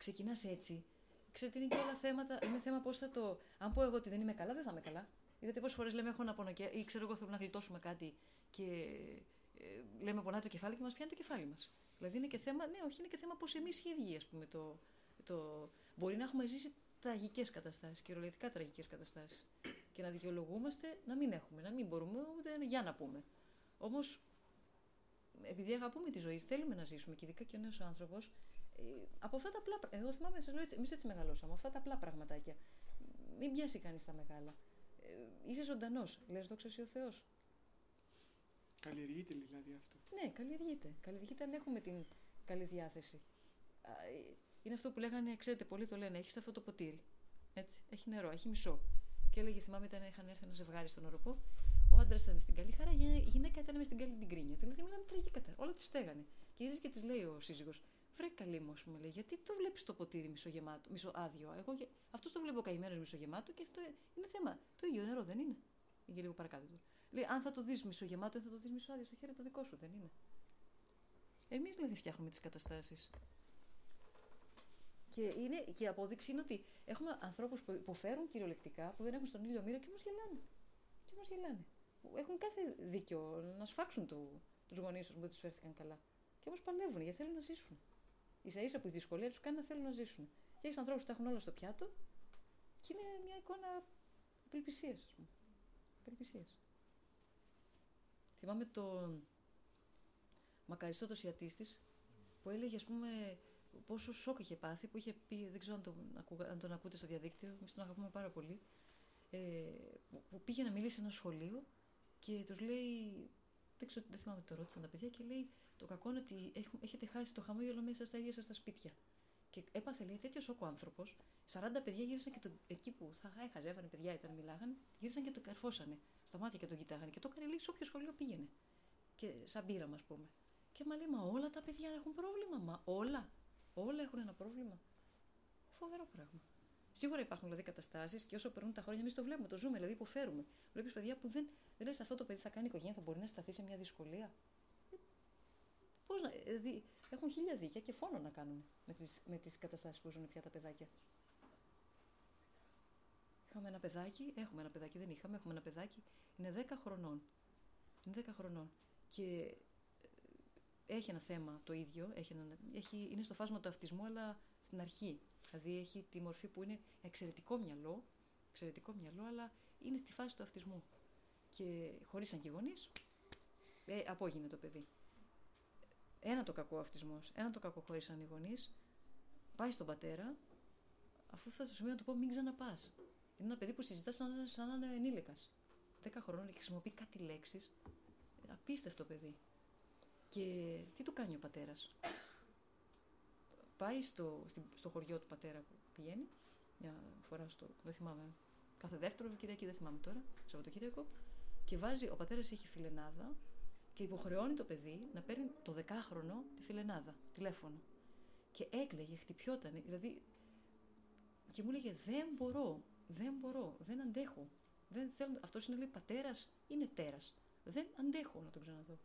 ξεκινάς έτσι, ξέρετε, είναι και όλα θέματα. Είναι θέμα πώς θα το. Αν πω εγώ ότι δεν είμαι καλά, δεν θα είμαι καλά. Είδατε πόσες φορές λέμε έχω να πονώ και, ή ξέρω εγώ θέλω να γλιτώσουμε κάτι και ε, λέμε πονάει το κεφάλι και μας πιάνει το κεφάλι μας. Δηλαδή είναι και θέμα, ναι, όχι, είναι και θέμα πώς εμείς οι ίδιοι, ας πούμε, το, το. Μπορεί να έχουμε ζήσει τραγικές καταστάσεις, κυριολεκτικά τραγικές καταστάσεις. Και να δικαιολογούμαστε να μην έχουμε, να μην μπορούμε ούτε για να πούμε. Όμως, επειδή αγαπούμε τη ζωή, θέλουμε να ζήσουμε και ειδικά και ο νέος άνθρωπος, ε, από αυτά τα απλά. Εγώ θυμάμαι, σας λέω έτσι, εμείς έτσι μεγαλώσαμε, αυτά τα απλά πραγματάκια. Μην πιάσει κανείς τα μεγάλα. Ε, είσαι ζωντανός. Λες, δόξα ο Θεός. Καλλιεργείται δηλαδή αυτό. Ναι, καλλιεργείται. Καλλιεργείται αν έχουμε την καλή διάθεση. Ε, είναι αυτό που λέγανε, ξέρετε, πολλοί το λένε, έχεις αυτό το ποτήρι. Έτσι, έχει νερό, έχει μισό. Και έλεγε, θυμάμαι, ήταν, είχαν έρθει ένα ζευγάρι στον οροπό. Ο άντρας ήταν με στην καλή χαρά, η γυναίκα ήταν μες στην καλή την κρίνια. Δηλαδή, μιλάμε τραγικά. Όλα τη στέγανε. Και γυρίζει και της λέει ο σύζυγος, Βρε καλή μου, μου λέει, γιατί το βλέπεις το ποτήρι μισογεμάτο, μισοάδιο. Εγώ αυτός το βλέπω καημένος μισογεμάτο και αυτό είναι θέμα. Το ίδιο νερό δεν είναι. Για λίγο παρακάτω. Λέει, αν θα το δεις μισογεμάτο, θα το δεις μισοάδιο στο χέρι το δικό σου, δεν είναι. Εμείς δηλαδή φτιάχνουμε τις καταστάσεις. Και, είναι, και η απόδειξη είναι ότι έχουμε ανθρώπους που υποφέρουν κυριολεκτικά, που δεν έχουν στον ήλιο μοίρα και όμως γελάνε. Και όμως γελάνε. Που έχουν κάθε δίκιο να σφάξουν τους γονείς τους που δεν τους φέρθηκαν καλά. Και όμως παλεύουν γιατί θέλουν να ζήσουν. Σα ίσα που η δυσκολία τους κάνει να θέλουν να ζήσουν. Και έχεις ανθρώπους που τα έχουν όλα στο πιάτο και είναι μια εικόνα απελπισίας, ας πούμε. Απελπισίας. Θυμάμαι το μακαριστό το τη που έλεγε, ας πούμε, πόσο σοκ είχε πάθει, που είχε πει, δεν ξέρω αν τον, αν τον ακούτε στο διαδίκτυο, εμείς τον αγαπούμε πάρα πολύ, ε, που πήγε να μιλήσει σε ένα σχολείο και τους λέει, δεν ξέρω, δεν θυμάμαι το ρώτησαν τα παιδιά και λέει, το κακό είναι ότι έχετε χάσει το χαμόγελο μέσα στα ίδια σας τα σπίτια. Και έπαθε λέει τέτοιο σοκ ο άνθρωπος. 40 παιδιά γύρισαν και το, εκεί που θα χαζεύανε παιδιά, ήταν μιλάγαν, γύρισαν και το καρφώσανε. Στα μάτια και το κοιτάγανε. Και το έκανε λέει σε όποιο σχολείο πήγαινε. Και σαν πείραμα, ας πούμε. Και μα λέει, μα όλα τα παιδιά έχουν πρόβλημα. Μα όλα. Όλα έχουν ένα πρόβλημα. Φοβερό πράγμα. Σίγουρα υπάρχουν δηλαδή καταστάσεις και όσο περνούν τα χρόνια, εμείς το βλέπουμε, το ζούμε, δηλαδή υποφέρουμε. Βλέπεις παιδιά που δεν, δεν λες αυτό το παιδί θα κάνει οικογένεια, θα μπορεί να σταθεί σε μια δυσκολία. Πώς να. Δηλαδή, έχουν χίλια δίκια και φόνο να κάνουν με τις με τις καταστάσεις που ζουν πια τα παιδάκια. Είχαμε ένα παιδάκι, έχουμε ένα παιδάκι, δεν είχαμε, έχουμε ένα παιδάκι, είναι 10 χρονών. Είναι 10 χρονών. Και ε, έχει ένα θέμα το ίδιο, έχει ένα, έχει, είναι στο φάσμα του αυτισμού, αλλά στην αρχή. Δηλαδή έχει τη μορφή που είναι εξαιρετικό μυαλό, εξαιρετικό μυαλό, αλλά είναι στη φάση του αυτισμού. Και χωρίσαν και οι γονείς, ε, απόγεινε το παιδί. Ένα το κακό αυτισμός, ένα το κακό χωρίσαν οι γονεί, πάει στον πατέρα, αφού φτάσει στο σημείο να του πω μην ξαναπάς. Είναι ένα παιδί που συζητάς σαν, σαν να είναι ενήλικας. Δέκα χρόνων και χρησιμοποιεί κάτι λέξεις. Απίστευτο παιδί. Και τι του κάνει ο πατέρας; Πάει στο, στο χωριό του πατέρα που πηγαίνει, μια φορά στο. Δεν θυμάμαι. Κάθε δεύτερο Κυριακή, δεν θυμάμαι τώρα, Σαββατοκύριακο. Και βάζει, ο πατέρας έχει φιλενάδα και υποχρεώνει το παιδί να παίρνει το δεκάχρονο τη φιλενάδα, τηλέφωνο. Και έκλαιγε, χτυπιότανε, δηλαδή. Και μου έλεγε: Δεν μπορώ, δεν μπορώ, δεν αντέχω. Δεν θέλω... Αυτός είναι λέει πατέρας, είναι τέρας. Δεν αντέχω να τον ξαναδώ.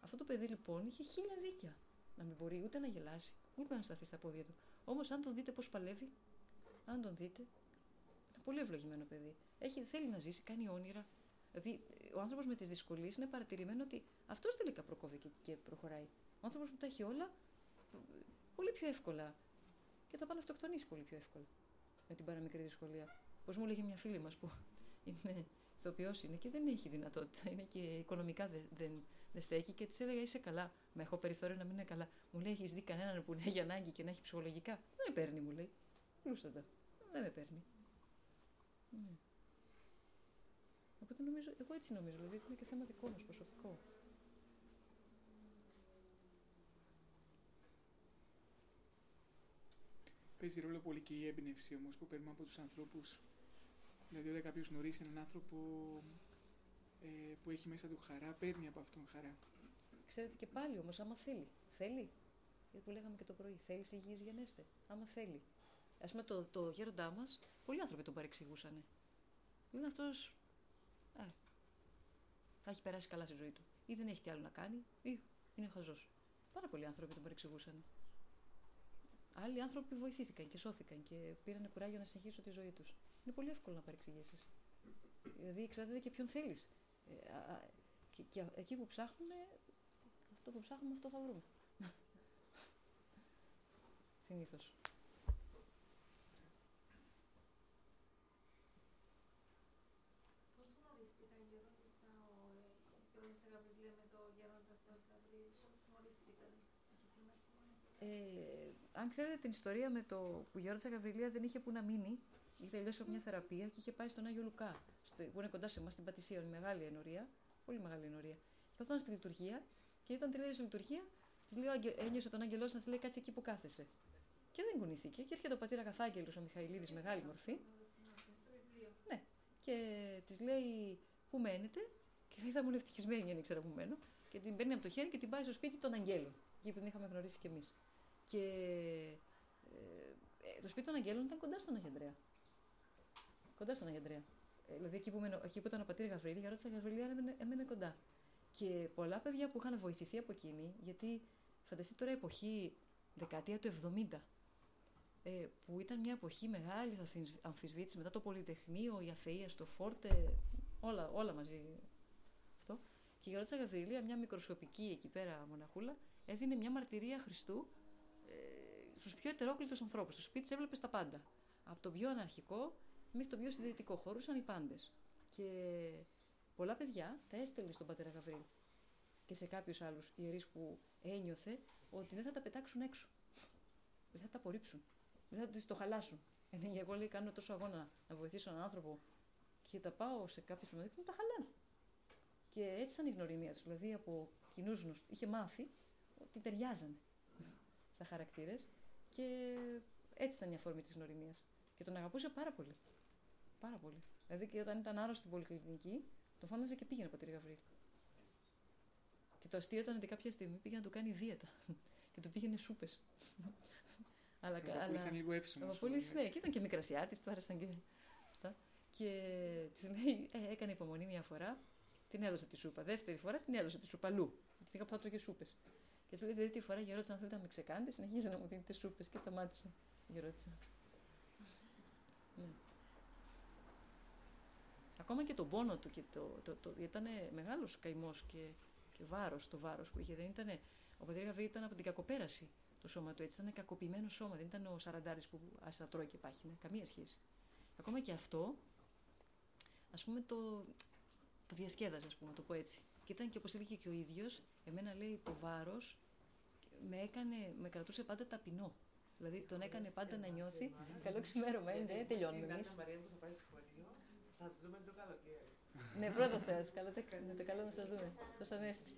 Αυτό το παιδί λοιπόν είχε χίλια δίκια. Να μην μπορεί ούτε να γελάσει, ούτε να σταθεί στα πόδια του. Όμως, αν τον δείτε πώς παλεύει, αν τον δείτε, είναι πολύ ευλογημένο παιδί. Έχει, θέλει να ζήσει, κάνει όνειρα, Δηλαδή, ο άνθρωπος με τις δυσκολίες είναι παρατηρημένο ότι αυτός τελικά προκόβει και, προχωράει. Ο άνθρωπος που τα έχει όλα πολύ πιο εύκολα και θα πάνε να αυτοκτονήσει πολύ πιο εύκολα με την παραμικρή δυσκολία. Πώς μου έλεγε μια φίλη μας που είναι ηθοποιός είναι και δεν έχει δυνατότητα, είναι και οικονομικά δεν, δεν, δεν στέκει και της έλεγα είσαι καλά. Μα έχω περιθώριο να μην είναι καλά. Μου λέει: Έχεις δει κανέναν που έχει ανάγκη και να έχει ψυχολογικά. Δεν με παίρνει, μου λέει. Πλούστατα. Δεν με παίρνει. Mm. Οπότε νομίζω, εγώ έτσι νομίζω, δηλαδή είναι και θέμα δικό μας προσωπικό. Παίζει ρόλο πολύ και η έμπνευση όμως που παίρνουμε από τους ανθρώπους. Δηλαδή, όταν κάποιος γνωρίζει έναν άνθρωπο ε, που έχει μέσα του χαρά, παίρνει από αυτόν χαρά. Ξέρετε και πάλι όμως, άμα θέλει. Θέλει. Γιατί που λέγαμε και το πρωί. Θέλεις υγιή γενέστε. Άμα θέλει. Α πούμε, το, το γέροντά μας, πολλοί άνθρωποι τον παρεξηγούσαν. Είναι αυτός ε, θα έχει περάσει καλά στη ζωή του. Ή δεν έχει τι άλλο να κάνει, ή είναι χαζός. Πάρα πολλοί άνθρωποι τον παρεξηγούσαν. Άλλοι άνθρωποι βοηθήθηκαν και σώθηκαν και πήραν κουράγιο να συνεχίσουν τη ζωή τους. Είναι πολύ εύκολο να παρεξηγήσεις. Δηλαδή, εξαρτάται και ποιον θέλεις. Ε, και, και εκεί που ψάχνουμε, αυτό που ψάχνουμε, αυτό θα βρούμε. Συνήθως. Ε, αν ξέρετε την ιστορία με το που η Γιώργο Γαβριλία δεν είχε που να μείνει, είχε τελειώσει από μια θεραπεία και είχε πάει στον Άγιο Λουκά, στο, που είναι κοντά σε εμάς στην Πατησία, μεγάλη ενορία, πολύ μεγάλη ενορία. Καθόταν στη λειτουργία και όταν τελείωσε η λειτουργία, της λέει, ένιωσε τον άγγελός να της λέει κάτσε εκεί που κάθεσαι. Και δεν κουνήθηκε. Και έρχεται ο πατήρα Καθάγγελο, ο Μιχαηλίδης, μεγάλη μορφή. Ναι. Και της λέει, Πού μένετε, και λέει, Θα ήμουν ευτυχισμένη για να ήξερα που μένω. Και την παίρνει από το χέρι και την πάει στο σπίτι των Αγγέλων. Εκεί που την είχαμε γνωρίσει κι εμείς. Και ε, το σπίτι των Αγγέλων ήταν κοντά στον Αγιαντρέα. Κοντά στον Αγιαντρέα. Ε, δηλαδή εκεί που, μένω, εκεί που ήταν ο πατήρ Γαβρίλη, η ρώτησα Γαβρίλη έμενε, έμενε κοντά. Και πολλά παιδιά που είχαν βοηθηθεί από εκείνη, γιατί φανταστείτε τώρα εποχή δεκαετία του 70, ε, που ήταν μια εποχή μεγάλης αμφισβήτησης μετά το Πολυτεχνείο, η αφαία στο Φόρτε, όλα, όλα μαζί αυτό. Και η Γερότσα Γαβριλία, μια μικροσκοπική εκεί πέρα μοναχούλα, έδινε μια μαρτυρία Χριστού ε, στου πιο ετερόκλητους ανθρώπους. Στο σπίτι τη έβλεπες τα πάντα. Από το πιο αναρχικό μέχρι το πιο συντηρητικό. Χωρούσαν οι πάντες. Και πολλά παιδιά τα έστελνε στον πατέρα Γαβρίλ και σε κάποιους άλλους ιερείς που ένιωθε ότι δεν θα τα πετάξουν έξω. Δεν θα τα απορρίψουν. Δεν θα το χαλάσουν. Ενώ εγώ λέει κάνω τόσο αγώνα να βοηθήσω έναν άνθρωπο και τα πάω σε κάποιες πνευματικέ μου τα χαλάνε. Και έτσι ήταν η γνωριμία τους. Δηλαδή από κοινούς γνωστού είχε μάθει ότι ταιριάζανε σαν χαρακτήρες και έτσι ήταν η αφορμή της γνωριμία. Και τον αγαπούσε πάρα πολύ. Πάρα πολύ. Δηλαδή και όταν ήταν άρρωστο στην πολυκλινική, τον φώναζε και πήγαινε πατήρ Γαβρίλ. Και το αστείο ήταν ότι κάποια στιγμή πήγε να του κάνει δίαιτα. και του πήγαινε σούπες. αλλά αλλά. λίγο εύσομο. Πολύ ναι, και ήταν και μικρασιάτης, του άρεσαν και αυτά. Και της λέει, ε, έκανε υπομονή μια φορά, την έδωσε τη σούπα. Δεύτερη φορά την έδωσε τη σούπα αλλού. Την είχα που και σούπες. Και του λέει, τρίτη φορά γερότησα, αν θέλετε να με ξεκάνετε, συνεχίζει να μου δίνετε σούπες και σταμάτησε. Γερότησα. Ναι. Ακόμα και τον πόνο του, και το, το, το, ήταν μεγάλος καημός και, και βάρος το βάρος που είχε. Δεν ήτανε, ο πατήρ Γαβρή ήταν από την κακοπέραση το σώμα του έτσι. Ήταν κακοποιημένο σώμα. Δεν ήταν ο Σαραντάρης που άστα τρώει και πάχει. Καμία σχέση. Ακόμα και αυτό, ας πούμε, το, το διασκέδαζε, ας πούμε, το πω έτσι. Και ήταν και όπως έλεγε και ο ίδιος, εμένα λέει το βάρος με, έκανε, με κρατούσε πάντα ταπεινό. Δηλαδή τον έκανε πάντα να νιώθει. Καλό ξημέρωμα, δεν τελειώνουμε εμείς. Θα σας δούμε το καλοκαίρι. ναι, πρώτο Θεός. Καλό, το καλό να σας δούμε. Σας ανέστη.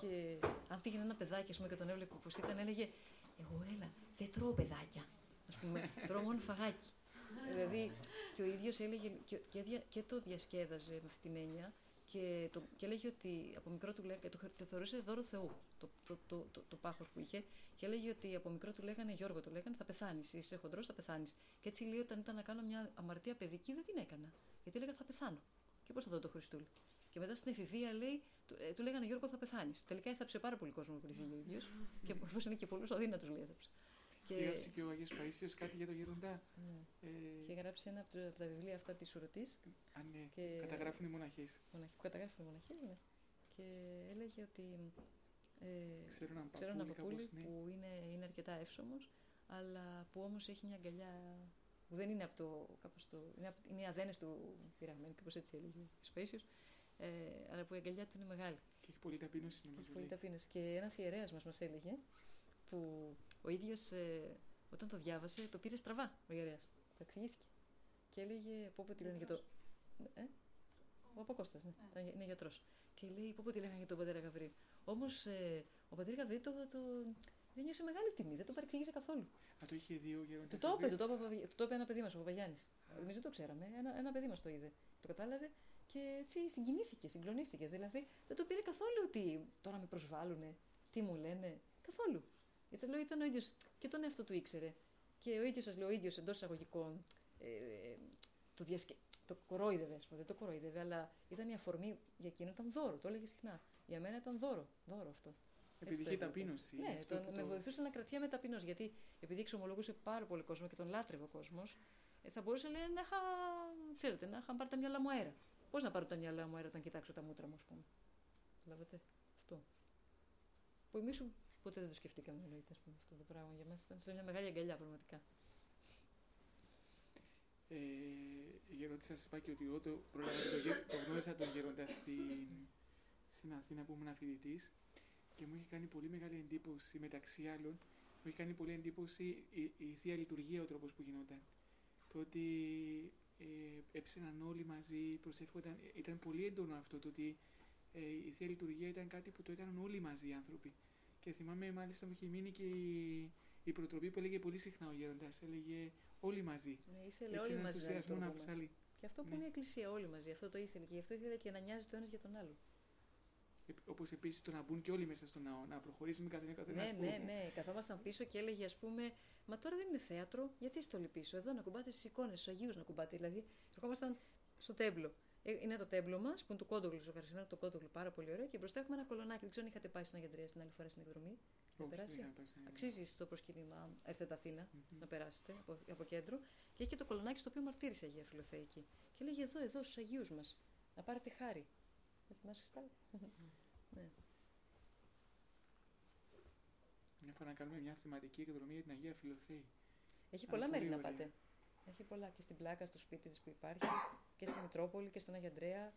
Και αν πήγαινε ένα παιδάκι ας πούμε, και τον έβλεπε πώς ήταν, έλεγε Εγώ έλα, δεν τρώω παιδάκια. Α πούμε, τρώω μόνο φαγάκι. δηλαδή και ο ίδιος έλεγε και, και, και το διασκέδαζε με αυτή την έννοια και, το, και έλεγε ότι από μικρό του λέγανε, το, το θεωρούσε δώρο Θεού το, το, το, το, το πάχος που είχε και έλεγε ότι από μικρό του λέγανε Γιώργο του λέγανε θα πεθάνεις, είσαι χοντρός θα πεθάνεις και έτσι λέει όταν ήταν να κάνω μια αμαρτία παιδική δεν την έκανα γιατί έλεγα θα πεθάνω και πώς θα δω το Χριστούλη. Και μετά στην εφηβεία λέει, του, ε, του λέγανε Γιώργο θα πεθάνεις τελικά έθαψε πάρα πολύ κόσμο πριν φύγει ο ίδιος και όπως είναι και πολλούς αδύνατους λέει έθαψε και... Γράψει και ο Αγίος Παΐσιος κάτι για τον Γέροντα. Ναι. Ε... Και γράψει ένα από, τα βιβλία αυτά της Ουρωτής. Α, ναι. Και... Καταγράφουν οι μοναχές. Μοναχ... Καταγράφουν οι μοναχές, ναι. Και έλεγε ότι ε, ξέρω έναν ξέρω παππούλη που είναι, είναι αρκετά εύσωμος, αλλά που όμως έχει μια αγκαλιά που δεν είναι από το, κάπως το είναι, από, είναι οι αδένες του πειραγμένου, κάπως έτσι έλεγε Σπαίσιος, ε, αλλά που η αγκαλιά του είναι μεγάλη. Και έχει πολύ ταπείνωση νομίζω. Έχει πολύ ταπείνωση. Και ένας ιερέας μας μας έλεγε, που ο ίδιος ε, όταν το διάβασε το πήρε στραβά ο ιερέας, το εξηγήθηκε. Και έλεγε, πω πω τι λένε για το... Ε; Ο Αποκώστας, ναι, ε. είναι γιατρός. Και λέει, πω πω τι λένε για τον πατέρα Γαβρίλ. Όμως ε, ο πατέρα Γαβρίλ το, το, δεν νιώσε μεγάλη τιμή, δεν το παρεξήγησε καθόλου. Α, το είχε δει ο Γέροντα. Του το είπε, το είπε ένα παιδί μας, ο Παπαγιάννης. Εμεί δεν το ξέραμε. Ένα, ένα παιδί μας το είδε. Το κατάλαβε και έτσι συγκινήθηκε, συγκλονίστηκε. Δηλαδή δεν το πήρε καθόλου ότι τώρα με προσβάλλουν, τι μου λένε. Καθόλου. Γιατί λέω ήταν ο ίδιος και τον εαυτό του ήξερε. Και ο ίδιος, σας λέω, ο ίδιος εντός εισαγωγικών ε, ε, το, διασκε... το κορόιδευε, ας πούμε. Δεν το κορόιδευε, αλλά ήταν η αφορμή για εκείνο, ήταν δώρο. Το έλεγε συχνά. Για μένα ήταν δώρο. Δώρο αυτό. Επειδή είχε ταπείνωση. Ναι, τον, το... με βοηθούσε να κρατιέμαι ταπεινό. Γιατί επειδή εξομολογούσε πάρα πολύ κόσμο και τον λάτρευε ο κόσμος, ε, θα μπορούσε λέει, να είχα, ξέρετε, να είχα πάρει τα μυαλά μου αέρα. Πώς να πάρω τα μυαλά μου αέρα όταν κοιτάξω τα μούτρα μου, ας πούμε. Καταλάβατε αυτό. Που εμείς ποτέ δεν το σκεφτήκαμε, εννοείται, αυτό το πράγμα. Για μας ήταν σε μια μεγάλη αγκαλιά, πραγματικά. Ε, η ερώτηση σας είπα και ότι εγώ το, το, το γνώρισα τον γέροντα στην, στην Αθήνα που ήμουν φοιτητή και μου είχε κάνει πολύ μεγάλη εντύπωση μεταξύ άλλων. Μου είχε κάνει πολύ εντύπωση η, η θεία λειτουργία, ο τρόπος που γινόταν. Το ότι ε, έψαιναν όλοι μαζί, προσεύχονταν. Ήταν πολύ έντονο αυτό το ότι ε, η θεία λειτουργία ήταν κάτι που το έκαναν όλοι μαζί οι άνθρωποι. Και θυμάμαι μάλιστα μου είχε μείνει και η, η προτροπή που έλεγε πολύ συχνά ο γέροντας. Έλεγε όλοι μαζί. Ναι, ήθελε Έτσι όλοι ένα μαζί να ενθουσιασμό να λειτουργούμε. ψαλεί. Και αυτό που Ναι. είναι η Εκκλησία, όλοι μαζί. Αυτό το ήθελε. Και γι' αυτό ήθελε και να νοιάζει το ένας για τον άλλο. Όπως επίσης το να μπουν και όλοι μέσα στο ναό, να προχωρήσουμε καθένα καθένας. Ναι, ναι, ναι. Καθόμασταν πίσω και έλεγε, ας πούμε, Μα τώρα δεν είναι θέατρο, γιατί είστε όλοι πίσω. Εδώ να κουμπάτε στις εικόνες, στους Αγίους να κουμπάτε. Δηλαδή, ερχόμασταν στο τέμπλο. Ε, Είναι το τέμπλο μας, που είναι το κόντογλου, ζωγραφισμένο το κόντογλου, πάρα πολύ ωραίο. Και μπροστά έχουμε ένα κολονάκι. Δεν ξέρω αν είχατε πάει στην Αγία Αντρέα την άλλη φορά στην εκδρομή. Να περάσει. Αξίζει στο προσκύνημα, αν έρθετε Αθήνα, να περάσετε από, από κέντρο. Και έχει και το κολονάκι στο οποίο μαρτύρησε η Αγία Φιλοθέη Και λέγε εδώ, εδώ, στους Αγίους μας. Να πάρετε χάρη. Δεν θυμάσαι, Στάλ. ναι. Μια φορά να κάνουμε μια θεματική εκδρομή για την Αγία Φιλοθέη. Έχει Α, πολλά μέρη πολύ να ωραία. πάτε. Έχει πολλά και στην πλάκα, στο σπίτι της που υπάρχει, και στη Μητρόπολη και στον Άγιο Αντρέα.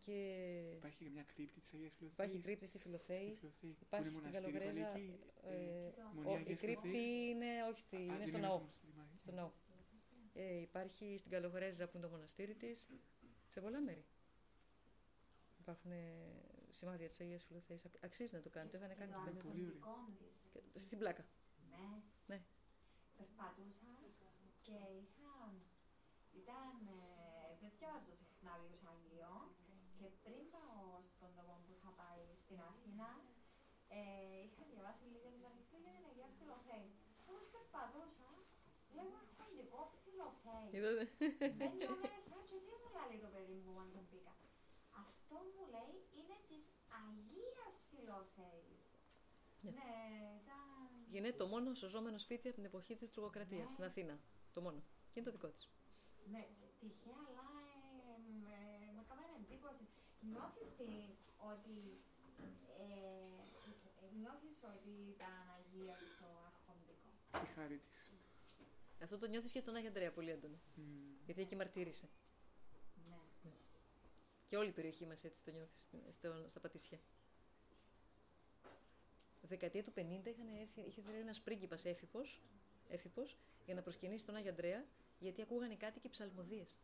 Και Υπάρχει και μια κρύπτη της Αγίας Φιλοθέης. υπάρχει κρύπτη στη Φιλοθέη. Υπάρχει Υπάρχει στην Καλογρέλα. Εκεί, Ε, Μονή ο- η Αγίας κρύπτη Φιλοθέης. είναι, όχι, στη, Α, είναι δεν στο είναι ναό. στο- στη Μαρία. Στο ναό. Ε, υπάρχει στην Καλογρέζα που είναι το μοναστήρι της. Σε πολλά μέρη. Υπάρχουν ε, σημάδια της Αγίας Φιλοθέης. Αξίζει να το κάνετε. Το είχαν κάνει το και παλιά. πολύ ωραία. ανθρωπικό της. Και- Στην πλάκα. Ναι. Ναι. Περπατούσα και είχα... Ήταν... Ε, δεν διαβάζω συχνά βιβλίους Αγίων και πριν πάω στον τόπο που είχα πάει στην Αθήνα ε, είχα διαβάσει λίγες μέρες πριν για την Αγία Φιλοθέη. Όμως περπατούσα, λέγω έχω αγγλικό Φιλοθέη. Είδατε. Μπαίνω μέσα και τι μου λέει το παιδί μου όταν μπήκα. Αυτό μου λέει είναι της Αγίας Φιλοθέης. Ναι. Ναι, ήταν... Γίνεται το μόνο σωζόμενο σπίτι από την εποχή της Τουρκοκρατίας Ναι. στην Αθήνα. Το μόνο. Και είναι το δικό της. Ναι, τυχαία, αλλά ε, με, με έκανε εντύπωση. Νιώθεις τι, ότι, ε, νιώθεις ότι ήταν Αγία στο αρχοντικό; Τη χάρη της. Αυτό το νιώθεις και στον Άγιο Αντρέα πολύ έντονο. Γιατί εκεί μαρτύρησε. Ναι. Και όλη η περιοχή μας έτσι το νιώθεις στα Πατήσια. Δεκαετία του 50 είχαν έρθει, είχε έρθει ένας πρίγκιπας έφυπος, έφυπος για να προσκυνήσει τον Άγιο Αντρέα, γιατί ακούγαν οι κάτοικοι ψαλμοδίες.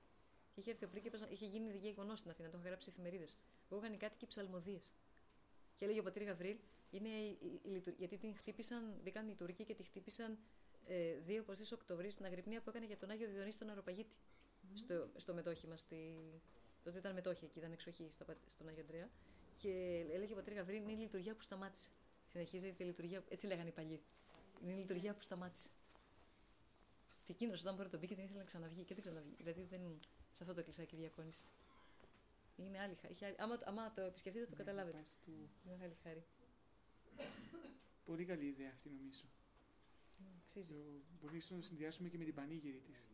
Είχε έρθει ο πρίγκιπας, είχε γίνει γεγονό στην Αθήνα, το είχαν γράψει εφημερίδες. Ακούγαν οι κάτοικοι ψαλμοδίες. Και έλεγε ο πατήρ Γαβρίλ, είναι η, η, η λειτου- γιατί την χτύπησαν, μπήκαν οι Τουρκοί και τη χτύπησαν ε, 2 προς 3 Οκτωβρίου στην Αγρυπνία που έκανε για τον Άγιο Διονύση τον Αεροπαγίτη. Στο, στο μετόχημα, στη, τότε ήταν μετόχοι εκεί, ήταν εξοχή στα, Πα- στον Άγιο Αντρέα. Και έλεγε ο πατήρ Γαβρίλ, είναι η λειτουργία που σταμάτησε. Συνεχίζεται η λειτουργία, έτσι λέγανε οι παλιοί. Είναι η λειτουργία που σταμάτησε. Και εκείνος όταν μπορεί να τον μπήκε δεν ήθελε να ξαναβγεί και δεν ξαναβγεί. Δηλαδή δεν, σε αυτό το κλεισάκι διακόνηση. Είναι άλλη χάρη. Είχε άλλη- Άμα, άμα το επισκεφτείτε, Ναι, το καταλάβετε. Πας του- Είναι μεγάλη χάρη. Πολύ καλή ιδέα αυτή νομίζω. Ναι, Αξίζει. Το- Μπορεί ίσως να το συνδυάσουμε και με την πανήγυρη της.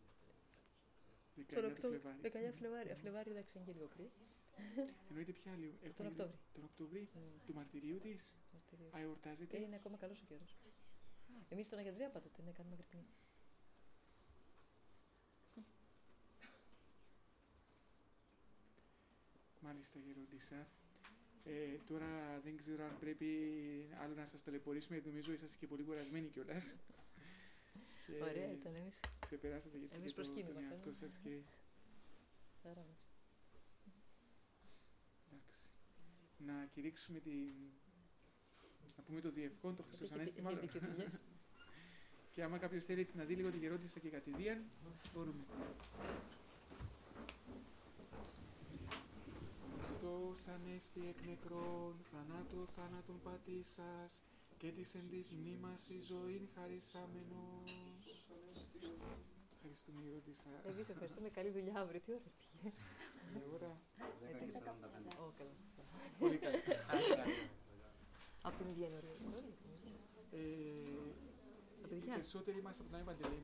19 Τον του Οκτώβριο. Φλεβάρι. 19 Φλεβάρι. Φλεβάρι εντάξει είναι και λίγο πριν. Εννοείται ποια άλλη. έχουμε Τον ήδη- Οκτώβρη. Τον Οκτώβρη Ναι, του μαρτυρίου της. μαρτυρίου. Α, εορτάζεται. Και είναι ακόμα καλός ο καιρός. Εμείς στον Αγιαντρέα πάντοτε ναι, κάνουμε γρυπνή. Μάλιστα, γερόντισα. Ε, τώρα δεν ξέρω αν πρέπει άλλο να σας ταλαιπωρήσουμε, γιατί νομίζω είσαστε και πολύ κουρασμένοι κιόλας. Ωραία ήταν εμείς. Ξεπεράσατε έτσι Εμείς και το, προσκύνημα τον εαυτό κάναμε. σας και Χαρά μας. εντάξει. Να κηρύξουμε την... Να πούμε το διευκόν, το Χριστός Έχετε- Ανέστη έχετε μάλλον. και δουλειές. Και άμα κάποιος θέλει έτσι να δει λίγο τη γερόντισα και κατηδίαν, μπορούμε. Χριστός Ανέστη εκ νεκρών, θανάτω θάνατον πατήσας, και της εν της μνήμας η ζωήν χαρισάμενος. Ευχαριστούμε γερόντισα. Εμείς ευχαριστούμε. Καλή δουλειά αύριο. Τι ώρα πήγε. Η ώρα. Ω, καλά. Πολύ καλά. Από την ίδια είναι ωραία ιστορία. Ε, Τα οι παιδιά. περισσότεροι είμαστε από τον Άγιο Παντελεήμονα.